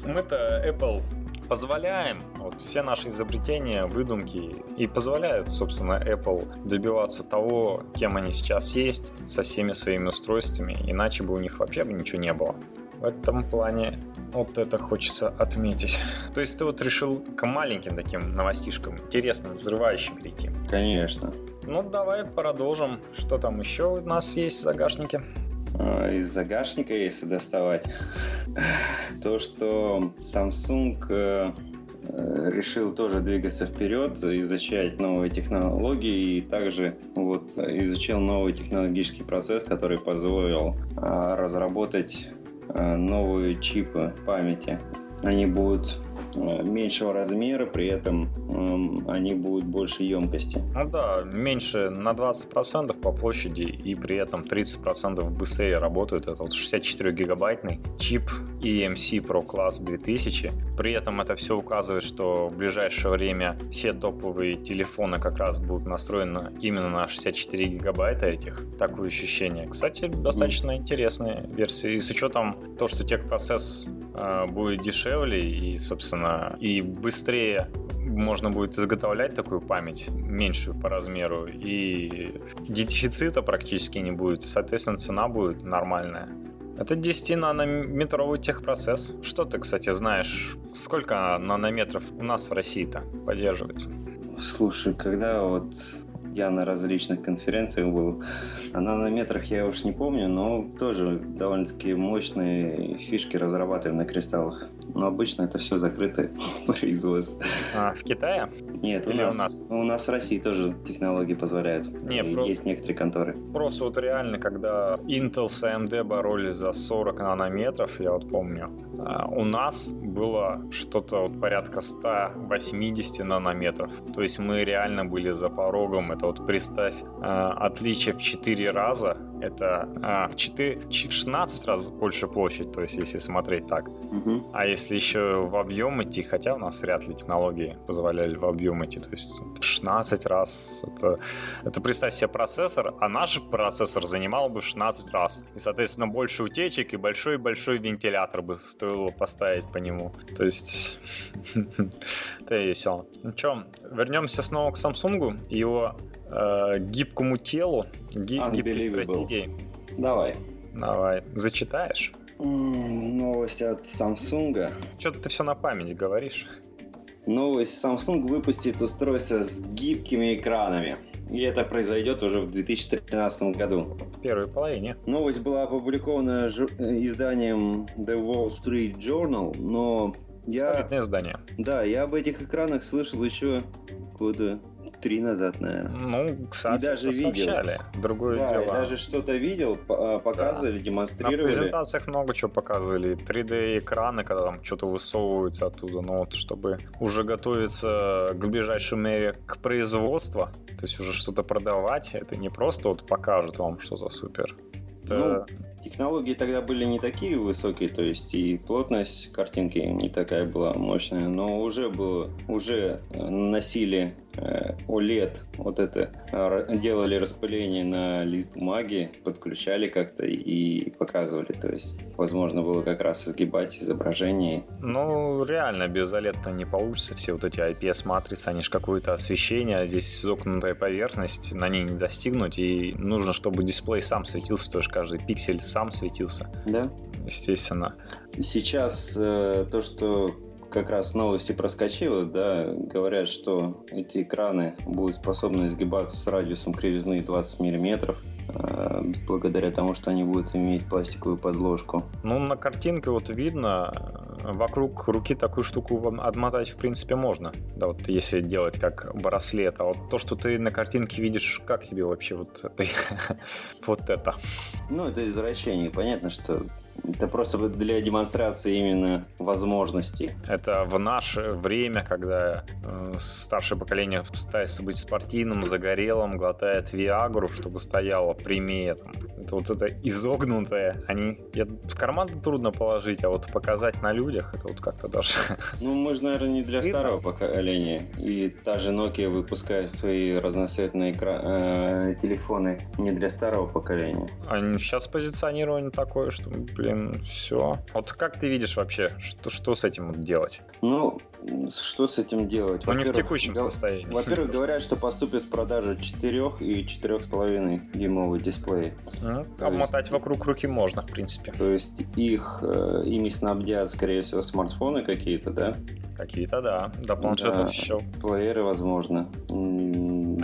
мы-то Apple позволяем вот все наши изобретения, выдумки и позволяют, собственно, Apple добиваться того, кем они сейчас есть, со всеми своими устройствами, иначе бы у них вообще бы ничего не было. В этом плане вот это хочется отметить. То есть ты вот решил к маленьким таким новостишкам, интересным, взрывающим перейти? Конечно. Ну, давай продолжим. Что там еще у нас есть в загашнике? А, из загашника, если доставать, то, что Samsung э, э, решил тоже двигаться вперед, изучать новые технологии и также вот изучил новый технологический процесс, который позволил а, разработать новые чипы памяти. Они будут Э, меньшего размера, при этом э, они будут больше емкости. Ну да, меньше на 20% по площади и при этом 30% быстрее работают. Это вот 64 гигабайтный чип EMC Pro Class 2000. При этом это все указывает, что в ближайшее время все топовые телефоны как раз будут настроены именно на 64 гигабайта этих. Такое ощущение. Кстати, достаточно mm. интересная версия. И с учетом того, что техпроцесс э, будет дешевле и, собственно, соответственно, и быстрее можно будет изготовлять такую память, меньшую по размеру, и дефицита практически не будет, соответственно, цена будет нормальная. Это 10-нанометровый техпроцесс. Что ты, кстати, знаешь, сколько нанометров у нас в России-то поддерживается? Слушай, когда вот я на различных конференциях был. А нанометрах я уж не помню, но тоже довольно-таки мощные фишки разрабатываем на кристаллах. Но обычно это все закрытое производство. А, в Китае? Нет, Или у нас, у нас? У нас в России тоже технологии позволяют. Не, про... Есть некоторые конторы. Просто вот реально, когда Intel с AMD боролись за 40 нанометров, я вот помню, а, у нас было что-то вот порядка 180 нанометров. То есть мы реально были за порогом. Это вот представь а, отличие в 4 раза. Это а, в 4, 16 раз больше площадь, то есть если смотреть так. Угу. А если еще в объем идти, хотя у нас вряд ли технологии позволяли в объем идти, то есть в 16 раз. Это, это представь себе процессор, а наш процессор занимал бы 16 раз. И, соответственно, больше утечек и большой-большой вентилятор бы стоило поставить по нему. То есть, это весело. Ну что, вернемся снова к Samsung и его э, гибкому телу, ги- гибкой стратегии. Давай. Давай. Зачитаешь? Новость от Samsung. Что-то ты все на память говоришь. Новость. Samsung выпустит устройство с гибкими экранами. И это произойдет уже в 2013 году. В первой половине. Новость была опубликована жур... Изданием The Wall Street Journal, но я... Солидное издание. Да, я об этих экранах слышал еще года три назад, наверное. Ну, кстати, и даже видел. Другое да, дело. И даже что-то видел, а, показывали, да. демонстрировали. На презентациях много чего показывали. 3D-экраны, когда там что-то высовывается оттуда. Но вот чтобы уже готовиться к ближайшей мере к производству, то есть уже что-то продавать, это не просто вот покажут вам что-то супер. Это... Ну, Технологии тогда были не такие высокие, то есть и плотность картинки не такая была мощная, но уже было, уже э, носили OLED, вот это, делали распыление на лист бумаги, подключали как-то и показывали, то есть возможно было как раз изгибать изображение. Ну, реально, без OLED-то не получится, все вот эти IPS-матрицы, они же какое-то освещение, а здесь изогнутая поверхность, на ней не достигнуть, и нужно, чтобы дисплей сам светился, тоже каждый пиксель сам светился. Да. Естественно. Сейчас э, то, что как раз новости проскочило, да, говорят, что эти экраны будут способны изгибаться с радиусом кривизны 20 миллиметров э, благодаря тому, что они будут иметь пластиковую подложку. Ну, на картинке вот видно, вокруг руки такую штуку отмотать, в принципе, можно. Да, вот если делать как браслет. А вот то, что ты на картинке видишь, как тебе вообще вот, вот это? Ну, это извращение. Понятно, что это просто для демонстрации именно возможностей. Это в наше время, когда э, старшее поколение пытается быть спортивным, загорелым, глотает Виагру, чтобы стояло этом. Это вот это изогнутое. Они в карман трудно положить, а вот показать на людях, это вот как-то даже... Ну, мы же, наверное, не для старого поколения. И та же Nokia выпускает свои разноцветные экра... э, телефоны не для старого поколения. А сейчас позиционирование такое, что, блин, все. Вот как ты видишь вообще, что, что с этим делать? Ну, что с этим делать? Ну, не в текущем го- состоянии. Во-первых, говорят, что поступит в продажу 4 и 4,5 дюймовый дисплей. Ну, обмотать есть, вокруг руки можно, в принципе. То есть их, э, ими снабдят, скорее всего, смартфоны какие-то, да? Какие-то, да. До планшетов да, еще. Плееры, возможно. А,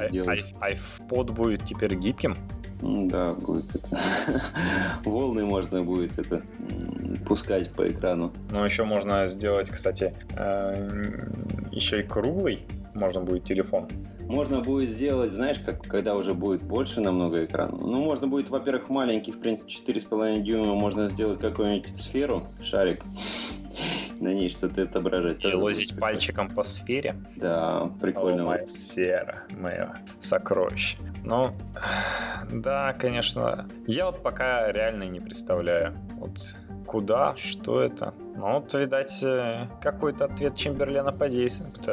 iPod будет теперь гибким? Да, будет это. Волны можно будет это пускать по экрану. Ну, еще можно сделать, кстати, э, еще и круглый можно будет телефон. Можно будет сделать, знаешь, как когда уже будет больше намного экрана. Ну, можно будет, во-первых, маленький, в принципе, 4,5 дюйма, можно сделать какую-нибудь сферу, шарик, на ней что-то отображать. И лозить пальчиком по сфере. Да, прикольно. О, моя сфера, мое сокровище. Ну, да, конечно. Я вот пока реально не представляю, вот куда, что это. Ну, вот, видать, э, какой-то ответ Чемберлена подействует,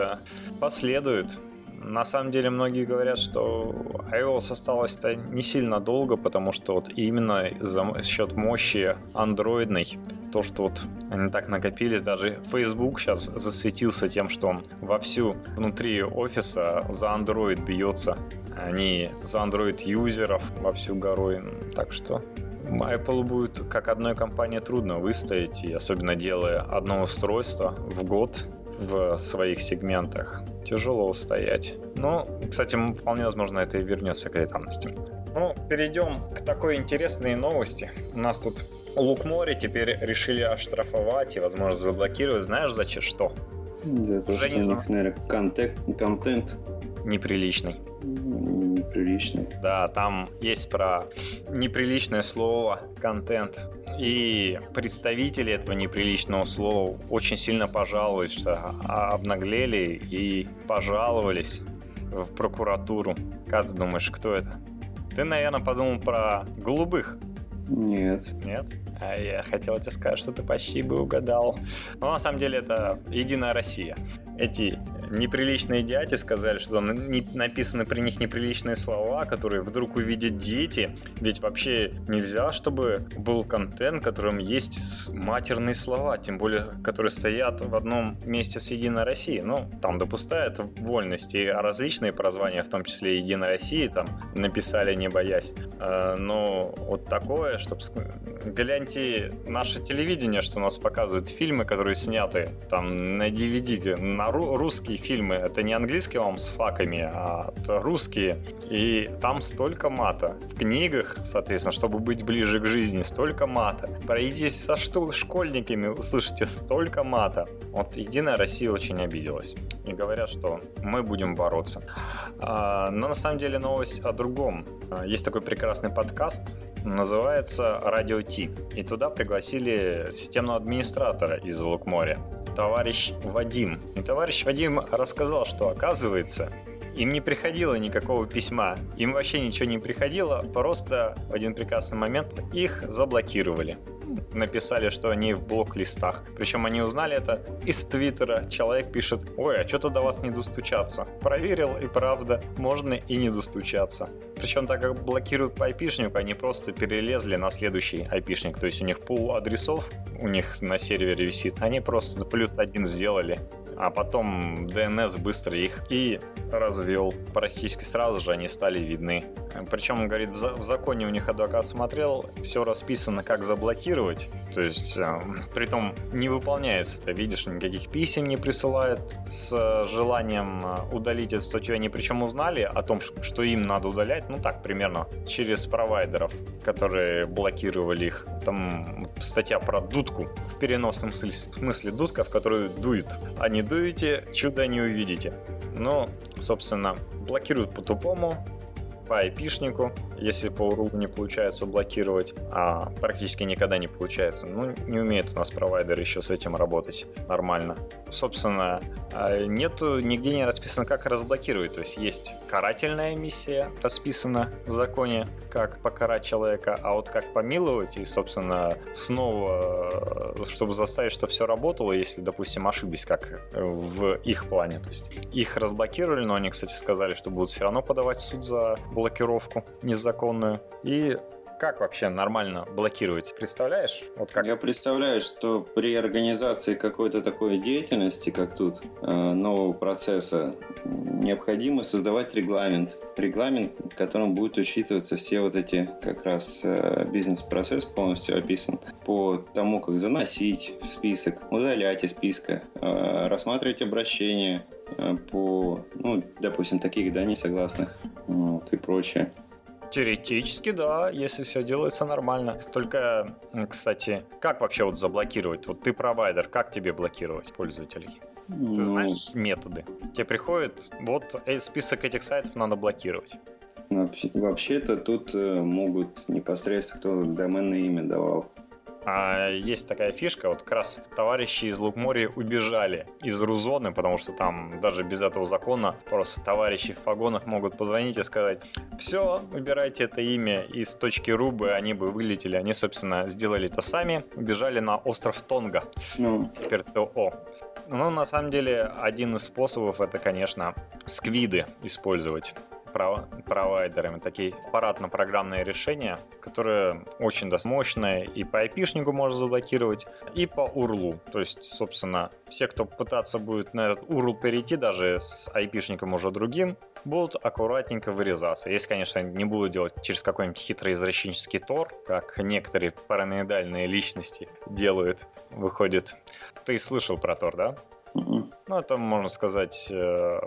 последует. На самом деле многие говорят, что iOS осталось-то не сильно долго, потому что вот именно за счет мощи андроидной, то, что вот они так накопились, даже Facebook сейчас засветился тем, что он вовсю внутри офиса за Android бьется. Они за Android юзеров вовсю горой. Так что Apple будет как одной компании трудно выстоять, и особенно делая одно устройство в год, в своих сегментах. Тяжело устоять. Но, кстати, вполне возможно, это и вернется к летанности. Ну, перейдем к такой интересной новости. У нас тут Лук Море теперь решили оштрафовать и, возможно, заблокировать. Знаешь, за что? За то, Уже что у них, наверное, контент, контент неприличный. Неприличный. Да, там есть про неприличное слово, контент. И представители этого неприличного слова очень сильно пожаловались, что обнаглели и пожаловались в прокуратуру. Как ты думаешь, кто это? Ты, наверное, подумал про голубых. Нет. Нет? А я хотел тебе сказать, что ты почти бы угадал. Но на самом деле это Единая Россия. Эти неприличные дяди сказали, что написаны при них неприличные слова, которые вдруг увидят дети. Ведь вообще нельзя, чтобы был контент, которым есть матерные слова, тем более, которые стоят в одном месте с Единой Россией. Ну, там допускают вольности различные прозвания, в том числе Единой России, там написали, не боясь. Э, но вот такое, чтобы гляньте наше телевидение, что у нас показывают фильмы, которые сняты там на DVD, на русские фильмы. Это не английские вам с факами, а русские. И там столько мата. В книгах, соответственно, чтобы быть ближе к жизни, столько мата. Пройдитесь со школьниками, услышите столько мата. Вот Единая Россия очень обиделась. И говорят, что мы будем бороться. А, но на самом деле новость о другом. А, есть такой прекрасный подкаст, называется «Радио Ти». И туда пригласили системного администратора из Лукморя, товарищ Вадим. И товарищ Вадим рассказал, что оказывается, им не приходило никакого письма, им вообще ничего не приходило, просто в один прекрасный момент их заблокировали. Написали, что они в блок-листах. Причем они узнали это из Твиттера. Человек пишет, ой, а что-то до вас не достучаться. Проверил, и правда, можно и не достучаться. Причем так как блокируют по айпишнику, они просто перелезли на следующий айпишник. То есть у них пул адресов у них на сервере висит. Они просто плюс один сделали а потом DNS быстро их и развел. Практически сразу же они стали видны. Причем, он говорит, в законе у них адвокат смотрел, все расписано, как заблокировать. То есть, э, при том не выполняется это. Видишь, никаких писем не присылает с желанием э, удалить эту статью. Они причем узнали о том, что им надо удалять, ну так, примерно, через провайдеров, которые блокировали их. Там статья про дудку в переносном смысле дудка, в которую дует. А не дуете, чудо не увидите. Ну, собственно, блокируют по-тупому, по айпишнику, если по URL не получается блокировать, а практически никогда не получается. Ну, не умеет у нас провайдер еще с этим работать нормально. Собственно, а, нету, нигде не расписано, как разблокировать. То есть есть карательная миссия, расписана в законе, как покарать человека, а вот как помиловать и, собственно, снова, чтобы заставить, чтобы все работало, если, допустим, ошиблись, как в их плане. То есть их разблокировали, но они, кстати, сказали, что будут все равно подавать суд за блокировку незаконную. И как вообще нормально блокировать? Представляешь? Вот как... Я представляю, что при организации какой-то такой деятельности, как тут, э, нового процесса, необходимо создавать регламент. Регламент, в котором будут учитываться все вот эти как раз э, бизнес-процесс полностью описан по тому, как заносить в список, удалять из списка, э, рассматривать обращения по, ну, допустим, таких, да, несогласных вот, и прочее. Теоретически, да, если все делается нормально. Только, кстати, как вообще вот заблокировать? Вот ты провайдер, как тебе блокировать пользователей? Ну... Ты знаешь методы? Тебе приходит, вот э, список этих сайтов надо блокировать. Вообще-то тут э, могут непосредственно кто доменное имя давал а есть такая фишка, вот как раз товарищи из Лукморья убежали из Рузоны, потому что там даже без этого закона просто товарищи в погонах могут позвонить и сказать, все, выбирайте это имя из точки Рубы, они бы вылетели. Они, собственно, сделали это сами, убежали на остров Тонга. Ну. Теперь ТО. Ну, на самом деле, один из способов это, конечно, сквиды использовать провайдерами, такие аппаратно-программные решения, которые очень мощные и по IP-шнику можно заблокировать, и по URL. То есть, собственно, все, кто пытаться будет на этот URL перейти, даже с IP-шником уже другим, будут аккуратненько вырезаться. Если, конечно, не будут делать через какой-нибудь хитрый извращенческий тор, как некоторые параноидальные личности делают, выходит. Ты слышал про тор, да? Ну, это, можно сказать, э,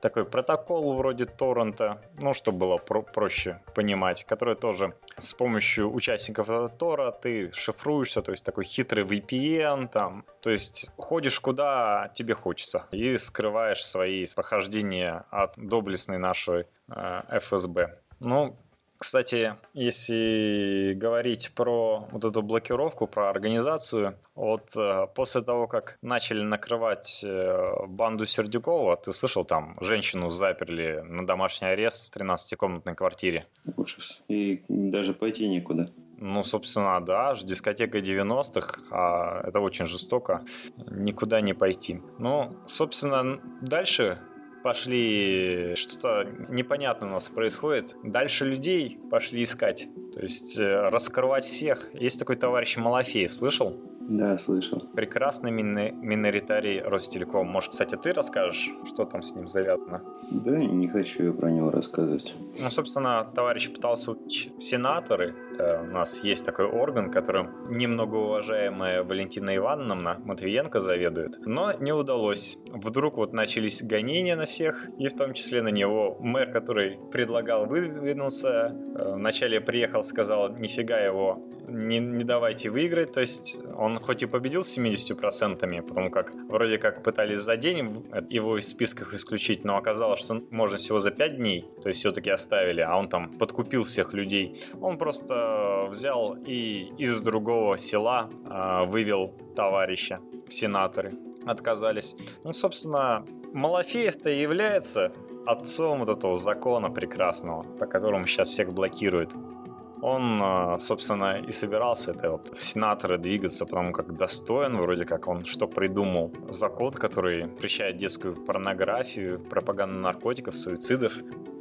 такой протокол вроде торрента, ну, чтобы было про проще понимать, который тоже с помощью участников тора ты шифруешься, то есть такой хитрый VPN там, то есть ходишь куда тебе хочется и скрываешь свои похождения от доблестной нашей э, ФСБ. Ну, кстати, если говорить про вот эту блокировку, про организацию, вот э, после того, как начали накрывать э, банду Сердюкова, ты слышал, там женщину заперли на домашний арест в 13-комнатной квартире? Ужас. И даже пойти некуда. Ну, собственно, да, дискотека 90-х, а это очень жестоко, никуда не пойти. Ну, собственно, дальше пошли, что-то непонятное у нас происходит. Дальше людей пошли искать. То есть э, раскрывать всех. Есть такой товарищ Малафеев, слышал? Да, слышал. Прекрасный мини- миноритарий Ростелеком. Может, кстати, ты расскажешь, что там с ним завязано? Да, не хочу я про него рассказывать. Ну, собственно, товарищ пытался учить сенаторы. Это у нас есть такой орган, которым немного уважаемая Валентина Ивановна Матвиенко заведует. Но не удалось. Вдруг вот начались гонения на всех, и в том числе на него. Мэр, который предлагал выдвинуться, э, вначале приехал, сказал, нифига его не, не давайте выиграть. То есть он хоть и победил с 70%, потому как вроде как пытались за день его из списков исключить, но оказалось, что можно всего за 5 дней, то есть все-таки оставили, а он там подкупил всех людей. Он просто взял и из другого села э, вывел товарища, сенаторы отказались. Ну, собственно, Малафеев-то является отцом вот этого закона прекрасного, по которому сейчас всех блокируют. Он, а, собственно, и собирался это вот в сенаторы двигаться, потому как достоин, вроде как он что придумал. Закон, который запрещает детскую порнографию, пропаганду наркотиков, суицидов.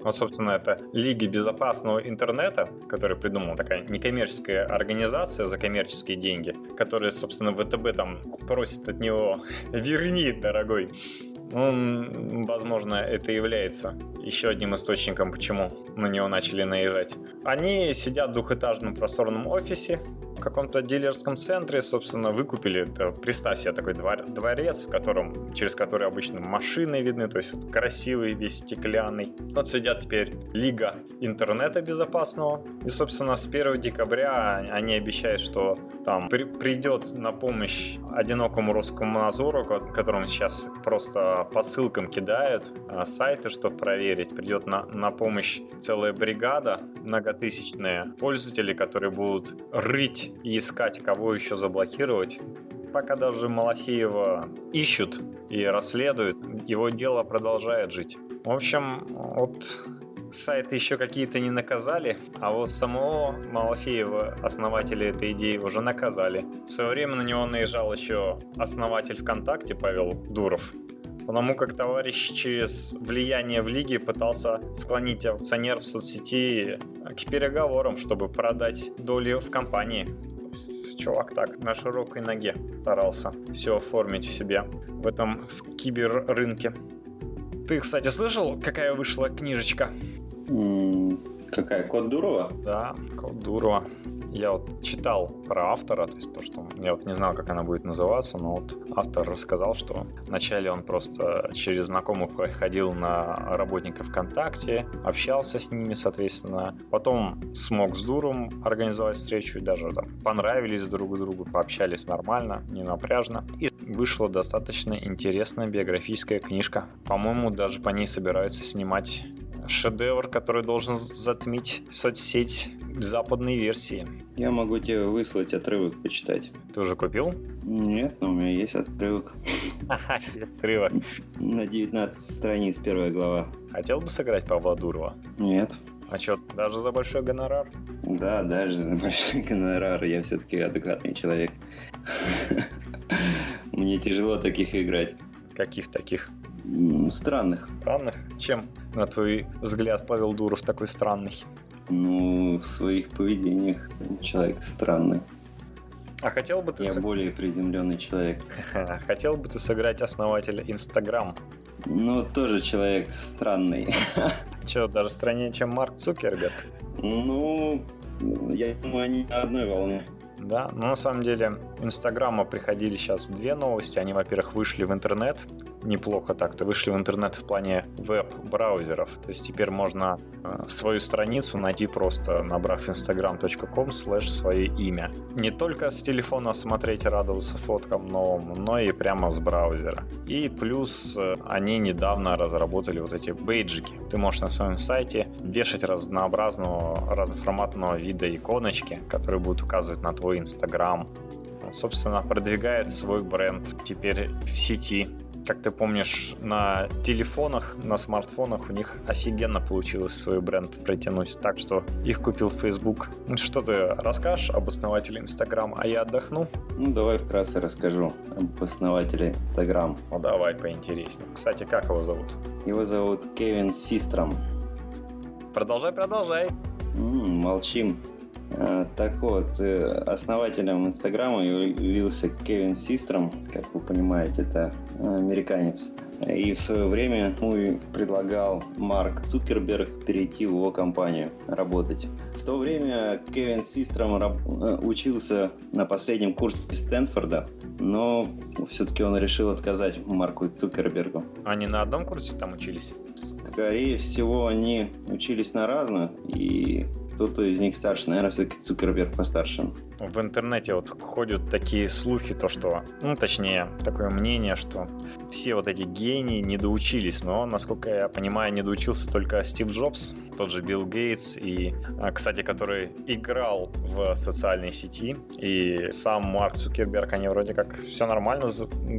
Вот, собственно, это Лига безопасного интернета, которую придумала такая некоммерческая организация за коммерческие деньги, которая, собственно, ВТБ там просит от него «Верни, дорогой, он, возможно, это является еще одним источником, почему на него начали наезжать. Они сидят в двухэтажном просторном офисе, в каком-то дилерском центре, собственно, выкупили, да, представь себе такой двор, дворец, в котором, через который обычно машины видны, то есть вот красивый, весь стеклянный. Вот сидят теперь Лига интернета безопасного, и, собственно, с 1 декабря они обещают, что там при, придет на помощь одинокому русскому надзору, которому сейчас просто по ссылкам кидают а, сайты, чтобы проверить, придет на, на помощь целая бригада многотысячная пользователей, которые будут рыть и искать, кого еще заблокировать. Пока даже Малафеева ищут и расследуют, его дело продолжает жить. В общем, вот сайты еще какие-то не наказали, а вот самого Малафеева, основателя этой идеи, уже наказали. В свое время на него наезжал еще основатель ВКонтакте Павел Дуров, потому как товарищ через влияние в лиге пытался склонить акционеров соцсети к переговорам, чтобы продать доли в компании. Есть чувак так на широкой ноге старался все оформить у себя в этом киберрынке. Ты, кстати, слышал, какая вышла книжечка? Какая? Код Дурова? Да, Код Дурова. Я вот читал про автора, то есть то, что я вот не знал, как она будет называться, но вот автор рассказал, что вначале он просто через знакомых проходил на работников ВКонтакте, общался с ними, соответственно, потом смог с Дуром организовать встречу, и даже там понравились друг другу, пообщались нормально, не напряжно, и вышла достаточно интересная биографическая книжка. По-моему, даже по ней собираются снимать шедевр, который должен затмить соцсеть западной версии. Я могу тебе выслать отрывок почитать. Ты уже купил? Нет, но у меня есть отрывок. Отрывок. На 19 страниц первая глава. Хотел бы сыграть Павла Дурова? Нет. А что, даже за большой гонорар? Да, даже за большой гонорар. Я все-таки адекватный человек. Мне тяжело таких играть. Каких таких? Странных. Странных? Чем, на твой взгляд, Павел Дуров такой странный? Ну, в своих поведениях человек странный. А хотел бы ты... Я сыг- более приземленный человек. Хотел бы ты сыграть основателя Инстаграм? Ну, тоже человек странный. Че, даже страннее, чем Марк Цукерберг? Ну, я думаю, они на одной волне. Да, но на самом деле Инстаграма приходили сейчас две новости. Они, во-первых, вышли в интернет, неплохо так-то, вышли в интернет в плане веб-браузеров. То есть теперь можно э, свою страницу найти просто набрав instagram.com слэш свое имя. Не только с телефона смотреть и радоваться фоткам новым, но и прямо с браузера. И плюс э, они недавно разработали вот эти бейджики. Ты можешь на своем сайте вешать разнообразного, разноформатного вида иконочки, которые будут указывать на твой Инстаграм. Собственно, продвигает свой бренд теперь в сети. Как ты помнишь, на телефонах, на смартфонах у них офигенно получилось свой бренд протянуть. Так что их купил Facebook. Что ты расскажешь об основателе Инстаграм, а я отдохну? Ну, давай вкратце расскажу об основателе Instagram. Ну давай поинтереснее. Кстати, как его зовут? Его зовут Кевин Систром. Продолжай, продолжай. М, молчим. А, Так вот, э, основателем Инстаграма явился Кевин Систром, как вы понимаете, это э, американец. И в свое время ему предлагал Марк Цукерберг перейти в его компанию работать. В то время Кевин Систром э, учился на последнем курсе Стэнфорда, но все-таки он решил отказать Марку Цукербергу. Они на одном курсе там учились? Скорее всего, они учились на разных, и кто-то из них старше. Наверное, все-таки Цукерберг постарше. В интернете вот ходят такие слухи, то что, ну точнее, такое мнение, что все вот эти гении не доучились, но, насколько я понимаю, не доучился только Стив Джобс, тот же Билл Гейтс, и, а, кстати, который играл в социальной сети, и сам Марк Цукерберг, они вроде как все нормально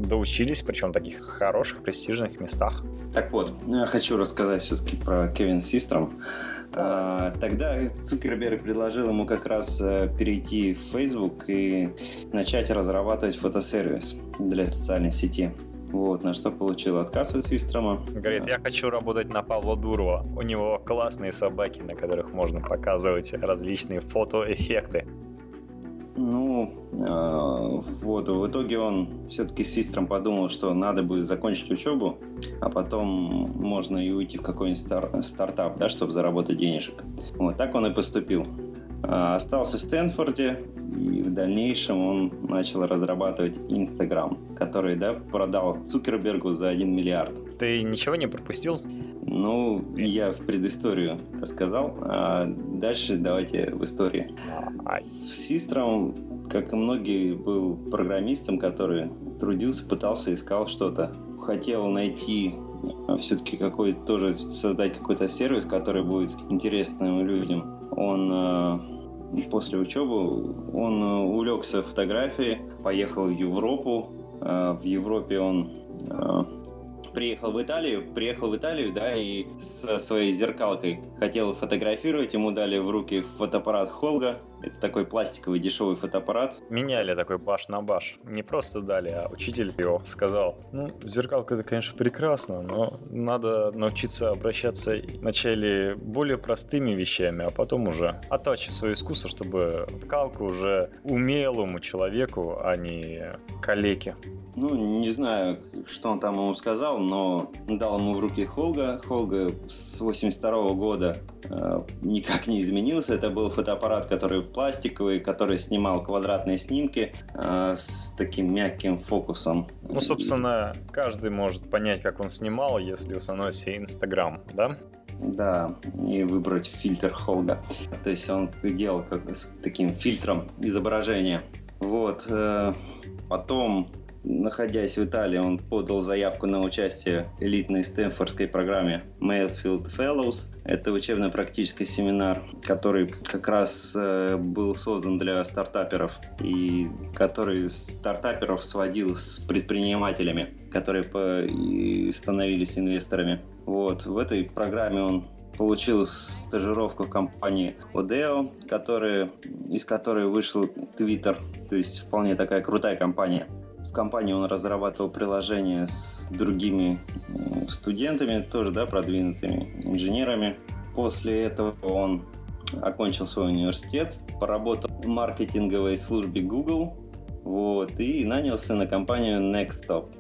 доучились, причем в таких хороших, престижных местах. Так вот, я хочу рассказать все-таки про Кевин Систром. А, тогда Цукерберг предложил ему как раз э, перейти в Facebook и начать разрабатывать фотосервис для социальной сети. Вот, на что получил отказ от Свистрома. Говорит, я хочу работать на Павла Дурова. У него классные собаки, на которых можно показывать различные фотоэффекты. Ну, э, вот, в итоге он все-таки с Систром подумал, что надо будет закончить учебу, а потом можно и уйти в какой-нибудь стар- стартап, да, чтобы заработать денежек. Вот так он и поступил. А, остался в Стэнфорде, и в дальнейшем он начал разрабатывать Инстаграм, который да, продал Цукербергу за 1 миллиард. Ты ничего не пропустил? Ну, я в предысторию рассказал, а дальше давайте в истории. В Систром, как и многие, был программистом, который трудился, пытался, искал что-то. Хотел найти а, все-таки какой-то тоже создать какой-то сервис, который будет интересным людям. Он а, после учебы он а, увлекся фотографией, поехал в Европу. В Европе он приехал в Италию, приехал в Италию, да, и со своей зеркалкой хотел фотографировать, ему дали в руки фотоаппарат Холга, это такой пластиковый дешевый фотоаппарат. Меняли такой баш на баш. Не просто дали, а учитель его сказал, ну, зеркалка это, конечно, прекрасно, но надо научиться обращаться вначале более простыми вещами, а потом уже оттачивать свое искусство, чтобы калка уже умелому человеку, а не калеке. Ну, не знаю, что он там ему сказал, но дал ему в руки Холга. Холга с 82 года э, никак не изменился. Это был фотоаппарат, который пластиковый, который снимал квадратные снимки э, с таким мягким фокусом. Ну, собственно, каждый может понять, как он снимал, если установить себе Инстаграм, да? Да, и выбрать фильтр Холга. То есть он делал как с таким фильтром изображения. Вот. Э, потом находясь в Италии, он подал заявку на участие в элитной стэнфордской программе Mayfield Fellows. Это учебно-практический семинар, который как раз э, был создан для стартаперов и который стартаперов сводил с предпринимателями, которые становились инвесторами. Вот. В этой программе он получил стажировку в компании Odeo, который, из которой вышел Twitter, то есть вполне такая крутая компания. В компании он разрабатывал приложения с другими студентами, тоже да, продвинутыми инженерами. После этого он окончил свой университет, поработал в маркетинговой службе Google вот, и нанялся на компанию Nextstop,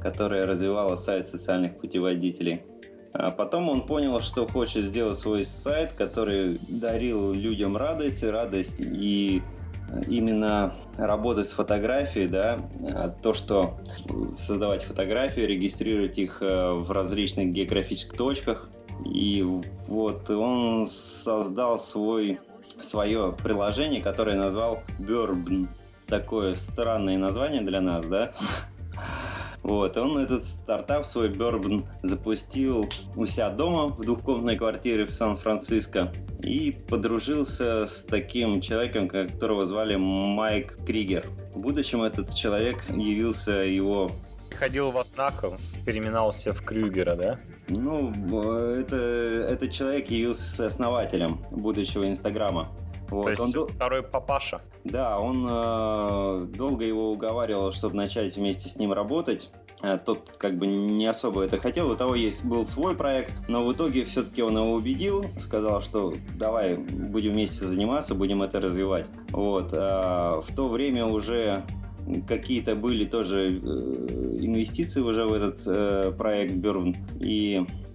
которая развивала сайт социальных путеводителей. А потом он понял, что хочет сделать свой сайт, который дарил людям радость, радость и именно работать с фотографией, да, а то, что создавать фотографии, регистрировать их э, в различных географических точках. И вот он создал свой, свое приложение, которое назвал Burbn. Такое странное название для нас, да? Вот, он этот стартап свой Bourbon запустил у себя дома в двухкомнатной квартире в Сан-Франциско и подружился с таким человеком, которого звали Майк Кригер. В будущем этот человек явился его Ходил во снах, переминался в Крюгера, да? Ну, это, этот человек явился основателем будущего Инстаграма. Вот, То есть он второй папаша. Да, он э, долго его уговаривал, чтобы начать вместе с ним работать. Э, тот как бы не особо это хотел, у того есть был свой проект, но в итоге все-таки он его убедил, сказал, что давай будем вместе заниматься, будем это развивать. Вот. А в то время уже какие-то были тоже э, инвестиции уже в этот э, проект Burn. И Э,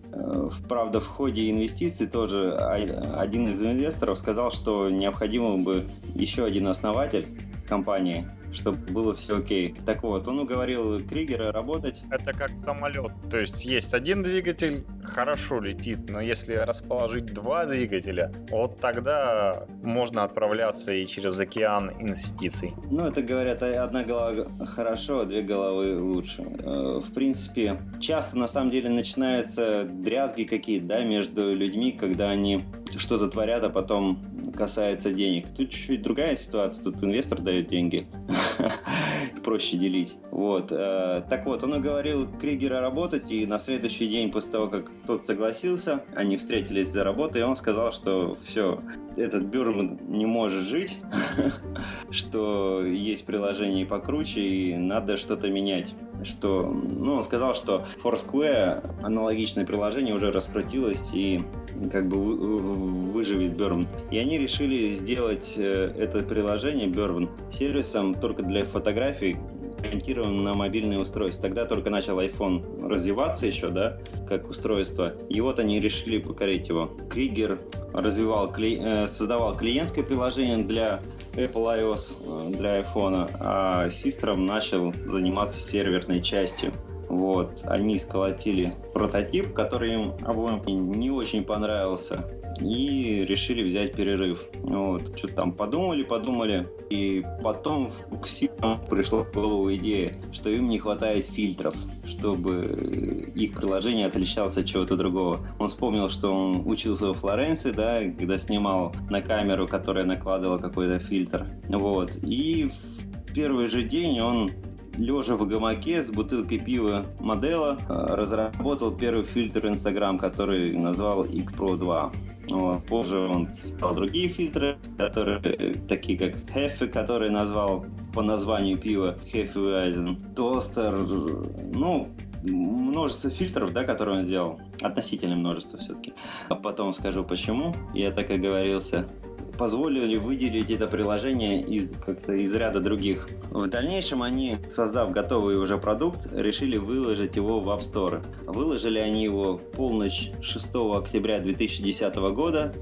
правда, в ходе инвестиций тоже один из инвесторов сказал, что необходимо бы еще один основатель компании, чтобы было все окей. Так вот, он уговорил Кригера работать. Это как самолет. То есть есть один двигатель, хорошо летит, но если расположить два двигателя, вот тогда можно отправляться и через океан инвестиций. Ну, это говорят, одна голова хорошо, а две головы лучше. Э, в принципе, часто на самом деле начинаются дрязги какие-то, да, между людьми, когда они что-то творят, а потом касается денег. Тут чуть-чуть другая ситуация, тут инвестор дает деньги, проще делить. Вот. Э, так вот, он уговорил Кригера работать, и на следующий день после того, как тот согласился, они встретились за работой, и он сказал, что все, этот Бюрман не может жить, что есть приложение покруче, и надо что-то менять. Что, ну, он сказал, что Foursquare аналогичное приложение уже раскрутилось и как бы выживет Burn. И они решили сделать э, это приложение Burn сервисом только для фотографий, ориентирован на мобильные устройства. Тогда только начал iPhone развиваться еще, да, как устройство. И вот они решили покорить его. Кригер развивал, э, создавал клиентское приложение для Apple iOS, э, для iPhone, а Систром начал заниматься серверной частью. Вот, они сколотили прототип, который им обоим не очень понравился, и решили взять перерыв. Вот, что-то там подумали, подумали, и потом в Ксима пришла в голову идея, что им не хватает фильтров, чтобы их приложение отличалось от чего-то другого. Он вспомнил, что он учился во Флоренции, да, когда снимал на камеру, которая накладывала какой-то фильтр. Вот, и в первый же день он лежа в гамаке с бутылкой пива Модела, э, разработал первый фильтр Instagram, который назвал X Pro 2. Вот. Позже он стал другие фильтры, которые э, такие как Heffe, который назвал по названию пива Hefeweizen, Тостер, ну, множество фильтров, да, которые он сделал. Относительно множество все-таки. А потом скажу почему. Я так и говорился позволили выделить это приложение из, как-то из ряда других. В дальнейшем они, создав готовый уже продукт, решили выложить его в App Store. Выложили они его в полночь 6 октября 2010 года.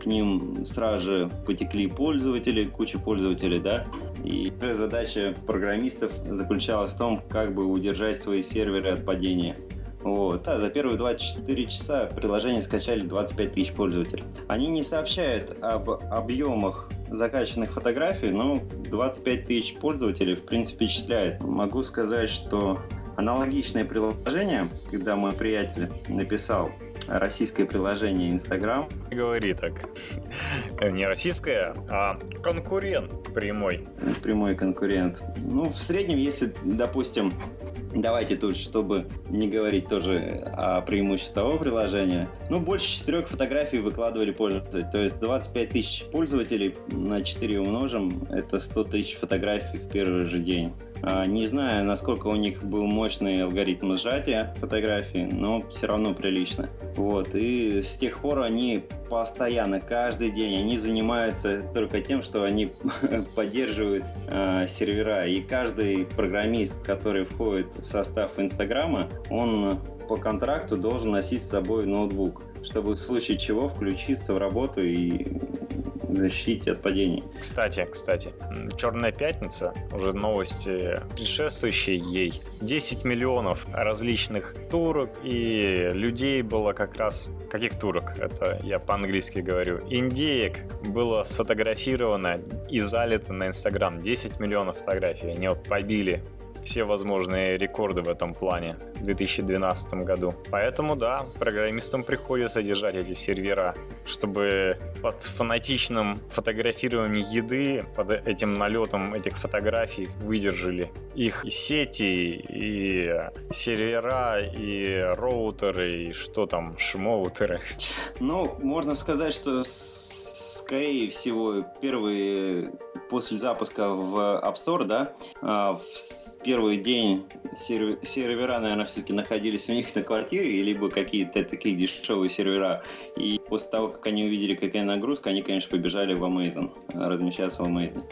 К ним сразу же потекли пользователи, куча пользователей, да, и задача программистов заключалась в том, как бы удержать свои серверы от падения. Вот. А за первые 24 часа приложение скачали 25 тысяч пользователей. Они не сообщают об объемах закачанных фотографий, но 25 тысяч пользователей в принципе впечатляет. Могу сказать, что аналогичное приложение, когда мой приятель написал российское приложение Instagram. Говори так. Не российское, а конкурент прямой. Прямой конкурент. Ну, в среднем, если, допустим, Давайте тут, чтобы не говорить тоже о преимуществах того приложения. Ну, больше четырех фотографий выкладывали пользователи. То есть 25 тысяч пользователей на 4 умножим, это 100 тысяч фотографий в первый же день. А, не знаю, насколько у них был мощный алгоритм сжатия фотографий, но все равно прилично. Вот. И с тех пор они постоянно, каждый день, они занимаются только тем, что они поддерживают э, сервера. И каждый программист, который входит в состав Инстаграма, он по контракту должен носить с собой ноутбук, чтобы в случае чего включиться в работу и защитить от падений. Кстати, кстати, Черная пятница, уже новости предшествующие ей, 10 миллионов различных турок и людей было как раз... Каких турок? Это я по-английски говорю. Индеек было сфотографировано и залито на Инстаграм. 10 миллионов фотографий. Они вот побили все возможные рекорды в этом плане в 2012 году. Поэтому да, программистам приходится держать эти сервера, чтобы под фанатичным фотографированием еды, под этим налетом этих фотографий выдержали их сети, и сервера, и роутеры, и что там, шмоутеры. Ну, можно сказать, что скорее всего, первые после запуска в App Store, да, а, в первый день сервера, наверное, все-таки находились у них на квартире, либо какие-то такие дешевые сервера. И после того, как они увидели, какая нагрузка, они, конечно, побежали в Amazon, размещаться в Amazon.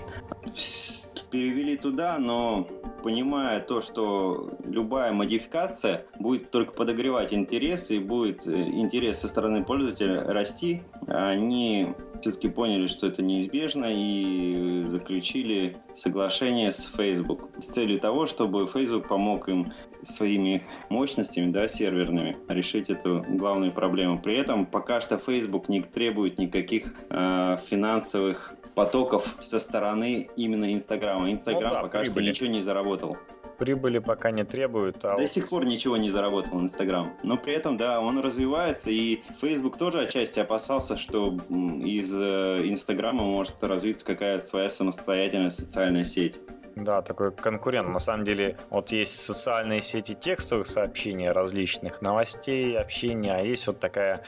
Перевели туда, но понимая то, что любая модификация будет только подогревать интерес и будет э, интерес со стороны пользователя расти, они все-таки поняли, что это неизбежно и заключили соглашение с Facebook с целью того, чтобы Facebook помог им своими мощностями, да, серверными, решить эту главную проблему. При этом пока что Facebook не требует никаких э, финансовых потоков со стороны именно Инстаграма. Инстаграм ну, да, пока прибыли. что ничего не заработал. прибыли пока не требует. А До вот... сих пор ничего не заработал Инстаграм. Но при этом, да, он развивается, и Facebook тоже отчасти опасался, что из э, Инстаграма может развиться какая-то своя самостоятельная социальная сеть. Да, такой конкурент. На самом деле, вот есть социальные сети текстовых сообщений различных, новостей, общения, а есть вот такая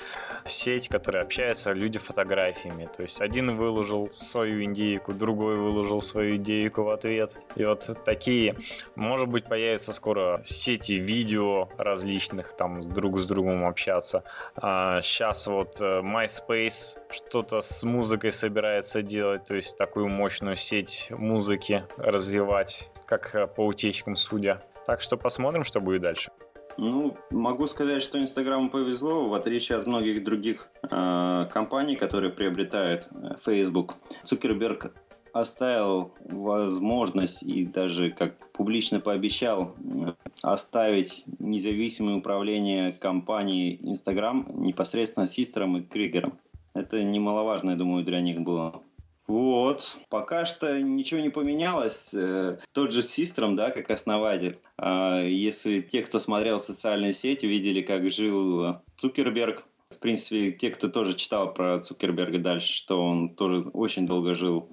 сеть, которая общается люди фотографиями. То есть один выложил свою индейку, другой выложил свою идейку в ответ. И вот такие, может быть, появятся скоро сети видео различных, там друг с другом общаться. А сейчас вот э, MySpace что-то с музыкой собирается делать, то есть такую мощную сеть музыки развивать развивать, как э, по утечкам судя. Так что посмотрим, что будет дальше. Ну, могу сказать, что Инстаграму повезло, в отличие от многих других э, компаний, которые приобретают э, Facebook. Цукерберг оставил возможность и даже как публично пообещал э, оставить независимое управление компанией Instagram непосредственно Систером и Кригером. Это немаловажно, я думаю, для них было. Вот. Пока что ничего не поменялось. Э, тот же Систром, да, как основатель. А, если те, кто смотрел социальные сети, видели, как жил э, Цукерберг, в принципе, те, кто тоже читал про Цукерберга дальше, что он тоже очень долго жил,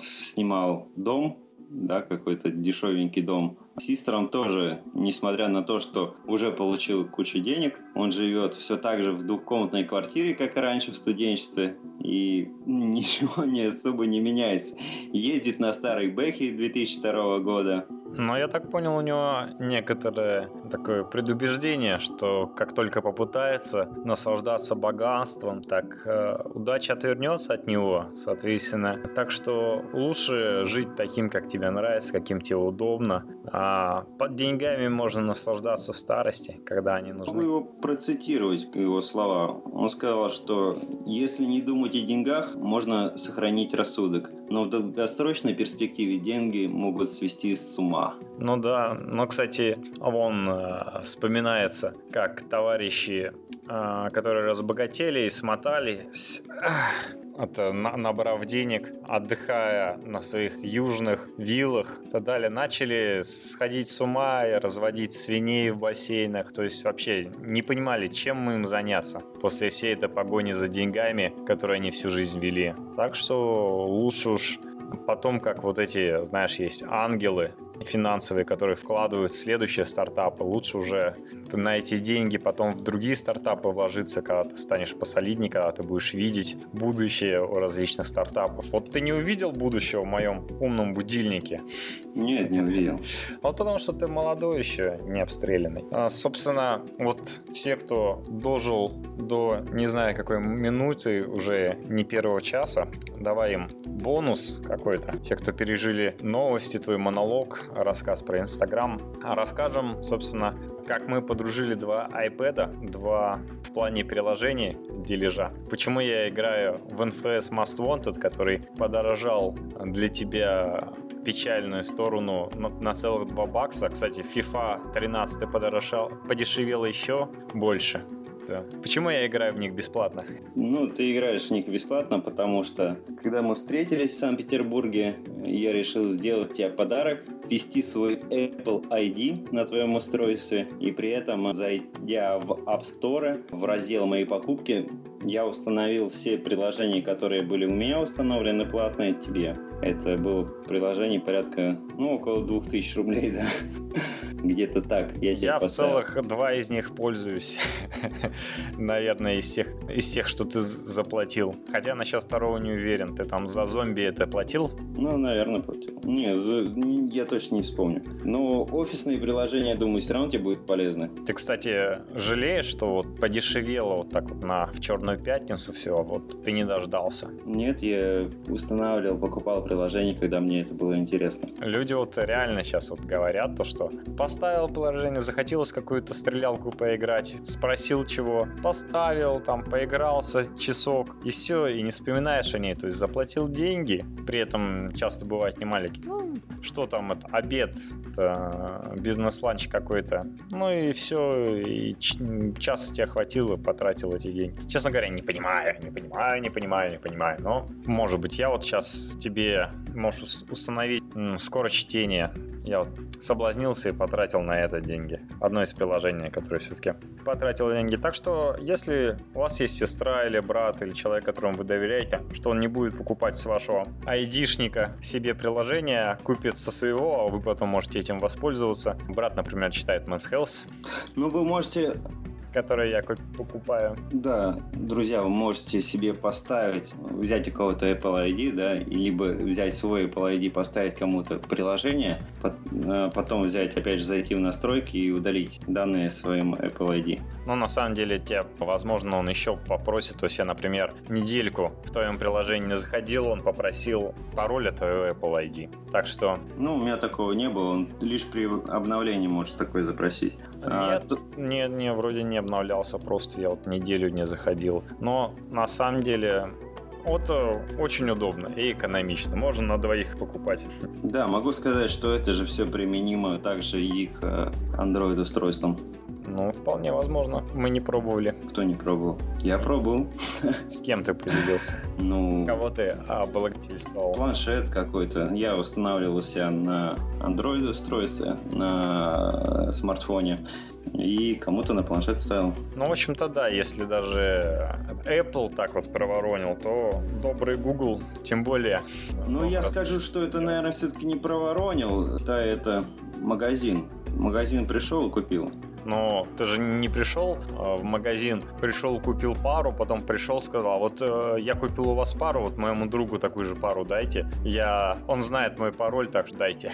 снимал дом, да, какой-то дешевенький дом. Систером тоже, несмотря на то, что уже получил кучу денег, он живет все так же в двухкомнатной квартире, как и раньше в студенчестве, и ничего не особо не меняется. Ездит на старой Бэхе 2002 года, но я так понял, у него некоторое такое предубеждение, что как только попытается наслаждаться богатством, так э, удача отвернется от него, соответственно. Так что лучше жить таким, как тебе нравится, каким тебе удобно. А под деньгами можно наслаждаться в старости, когда они нужны. Могу его процитировать, его слова. Он сказал, что если не думать о деньгах, можно сохранить рассудок. Но в долгосрочной перспективе деньги могут свести с ума. Ну да, но, кстати, вон э, вспоминается, как товарищи, э, которые разбогатели и смотались, э, это набрав денег, отдыхая на своих южных виллах и так далее, начали сходить с ума и разводить свиней в бассейнах. То есть вообще не понимали, чем им заняться после всей этой погони за деньгами, которые они всю жизнь вели. Так что лучше уж потом, как вот эти, знаешь, есть ангелы, финансовые, которые вкладывают в следующие стартапы, лучше уже на эти деньги потом в другие стартапы вложиться, когда ты станешь посолиднее, когда ты будешь видеть будущее у различных стартапов. Вот ты не увидел будущего в моем умном будильнике? Нет, не увидел. Вот потому что ты молодой еще, не обстрелянный. А, собственно, вот все, кто дожил до не знаю какой минуты, уже не первого часа, давай им бонус какой-то. Те, кто пережили новости, твой монолог, рассказ про Инстаграм. Расскажем, собственно, как мы подружили два iPad, два в плане приложений дележа. Почему я играю в NFS Most Wanted, который подорожал для тебя печальную сторону на, на целых 2 бакса. Кстати, FIFA 13 подорожал, подешевела еще больше да. Почему я играю в них бесплатно? Ну, ты играешь в них бесплатно, потому что, когда мы встретились в Санкт-Петербурге, я решил сделать тебе подарок, ввести свой Apple ID на твоем устройстве, и при этом, зайдя в App Store, в раздел «Мои покупки», я установил все приложения, которые были у меня установлены платные тебе. Это было приложение порядка, ну, около 2000 рублей, да. Где-то так. Я, я в целых два из них пользуюсь. Наверное, из тех, из тех, что ты заплатил. Хотя насчет второго не уверен. Ты там за зомби это платил? Ну, наверное, платил. Не, за... я точно не вспомню. Но офисные приложения, думаю, все равно тебе будет полезны. Ты, кстати, жалеешь, что вот подешевело вот так вот на в Черную Пятницу все, вот ты не дождался? Нет, я устанавливал, покупал приложение, когда мне это было интересно. Люди вот реально сейчас вот говорят то, что по поставил приложение, захотелось какую-то стрелялку поиграть, спросил чего, поставил, там, поигрался часок, и все, и не вспоминаешь о ней. То есть заплатил деньги, при этом часто бывает не маленький. Ну, что там, это обед, это бизнес-ланч какой-то. Ну и все, и час тебе хватило, потратил эти деньги. Честно говоря, не понимаю, не понимаю, не понимаю, не понимаю. Но, может быть, я вот сейчас тебе можешь установить скорость чтения я вот соблазнился и потратил на это деньги. Одно из приложений, которое все-таки потратил деньги. Так что, если у вас есть сестра или брат, или человек, которому вы доверяете, что он не будет покупать с вашего айдишника себе приложение, купит со своего, а вы потом можете этим воспользоваться. Брат, например, читает Men's Health. Ну, вы можете которые я покупаю. Да, друзья, вы можете себе поставить, взять у кого-то Apple ID, да, либо взять свой Apple ID, поставить кому-то приложение, э, потом взять, опять же, зайти в настройки и удалить данные своим Apple ID. Ну, на самом деле, тебе, возможно, он еще попросит, то есть я, например, недельку в твоем приложении не заходил, он попросил пароль от твоего Apple ID. Так что... Ну, у меня такого не было, он лишь при обновлении может такой запросить. Нет, а, тут... не, не, вроде не обновлялся, просто я вот неделю не заходил. Но на самом деле вот э, очень удобно и экономично. Можно на двоих покупать. Да, могу сказать, что это же все применимо также и к э, Android устройствам. Ну, вполне возможно. Мы не пробовали. Кто не пробовал? Я пробовал. С кем ты поделился? Ну... Кого ты облагодетельствовал? Планшет какой-то. Я устанавливал у себя на Android устройстве, на смартфоне и кому-то на планшет ставил. Ну, в общем-то, да, если даже Apple так вот проворонил, то добрый Google, тем более. Ну, я скажу, что это, наверное, все-таки не проворонил, да, это магазин. Магазин пришел и купил но ты же не пришел э, в магазин, пришел, купил пару, потом пришел, сказал, вот э, я купил у вас пару, вот моему другу такую же пару дайте. Я, он знает мой пароль, так что дайте.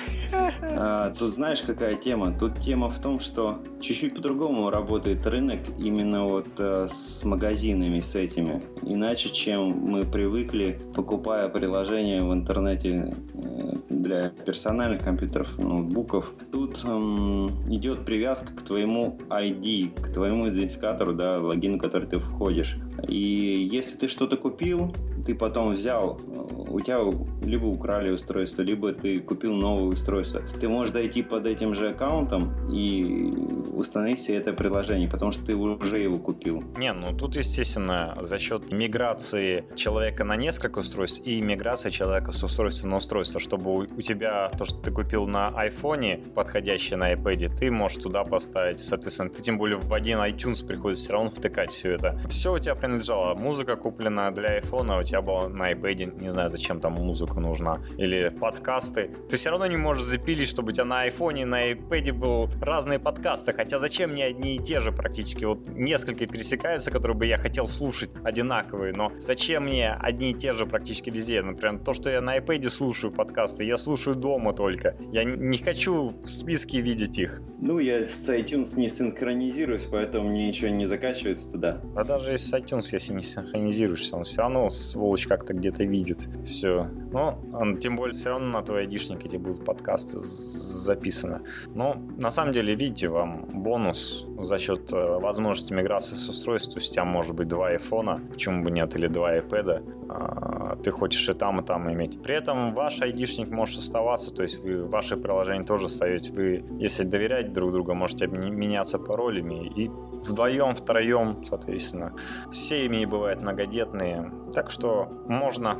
А, тут знаешь, какая тема? Тут тема в том, что чуть-чуть по-другому работает рынок именно вот э, с магазинами, с этими. Иначе, чем мы привыкли, покупая приложения в интернете э, для персональных компьютеров, ноутбуков. Эм, идет привязка к твоему ID, к твоему идентификатору, да, логину, который ты входишь. И если ты что-то купил, ты потом взял, у тебя либо украли устройство, либо ты купил новое устройство. Ты можешь дойти под этим же аккаунтом и установить себе это приложение, потому что ты уже его купил. Не, ну тут, естественно, за счет миграции человека на несколько устройств и миграции человека с устройства на устройство, чтобы у тебя то, что ты купил на айфоне, подходящее на iPad, ты можешь туда поставить. Соответственно, ты тем более в один iTunes приходится все равно втыкать все это. Все у тебя принадлежало. Музыка куплена для айфона, у тебя было на iPad, не знаю, зачем там музыка нужна, или подкасты, ты все равно не можешь запилить, чтобы у тебя на айфоне, на iPad был разные подкасты, хотя зачем мне одни и те же практически, вот несколько пересекаются, которые бы я хотел слушать одинаковые, но зачем мне одни и те же практически везде, например, то, что я на iPad слушаю подкасты, я слушаю дома только, я не хочу в списке видеть их. Ну, я с iTunes не синхронизируюсь, поэтому мне ничего не закачивается туда. А даже если с iTunes, если не синхронизируешься, он все равно сволочь как-то где-то видит все. Но тем более все равно на твой айдишник эти будут подкасты записаны. Но на самом деле, видите, вам бонус за счет э, возможности миграции с устройств. У тебя может быть два айфона, почему бы нет, или два iPad. А, ты хочешь и там, и там иметь. При этом ваш айдишник может оставаться, то есть вы ваши приложения тоже ставите. Вы, если доверять друг другу, можете меняться паролями и вдвоем, втроем, соответственно. Семьи бывают многодетные, так что можно,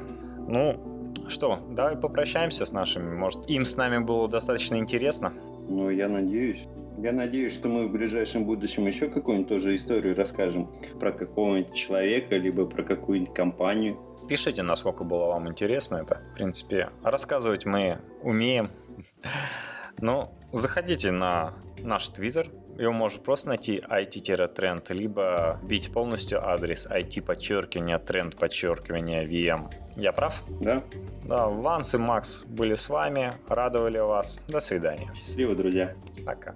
ну, что, давай попрощаемся с нашими. Может, им с нами было достаточно интересно? Ну, я надеюсь. Я надеюсь, что мы в ближайшем будущем еще какую-нибудь тоже историю расскажем про какого-нибудь человека, либо про какую-нибудь компанию. Пишите, насколько было вам интересно это. В принципе, рассказывать мы умеем. Ну, заходите на наш твиттер, его можно просто найти IT-тренд, либо вбить полностью адрес IT подчеркивание тренд подчеркивание VM. Я прав? Да. Да, Ванс и Макс были с вами, радовали вас. До свидания. Счастливо, друзья. Пока.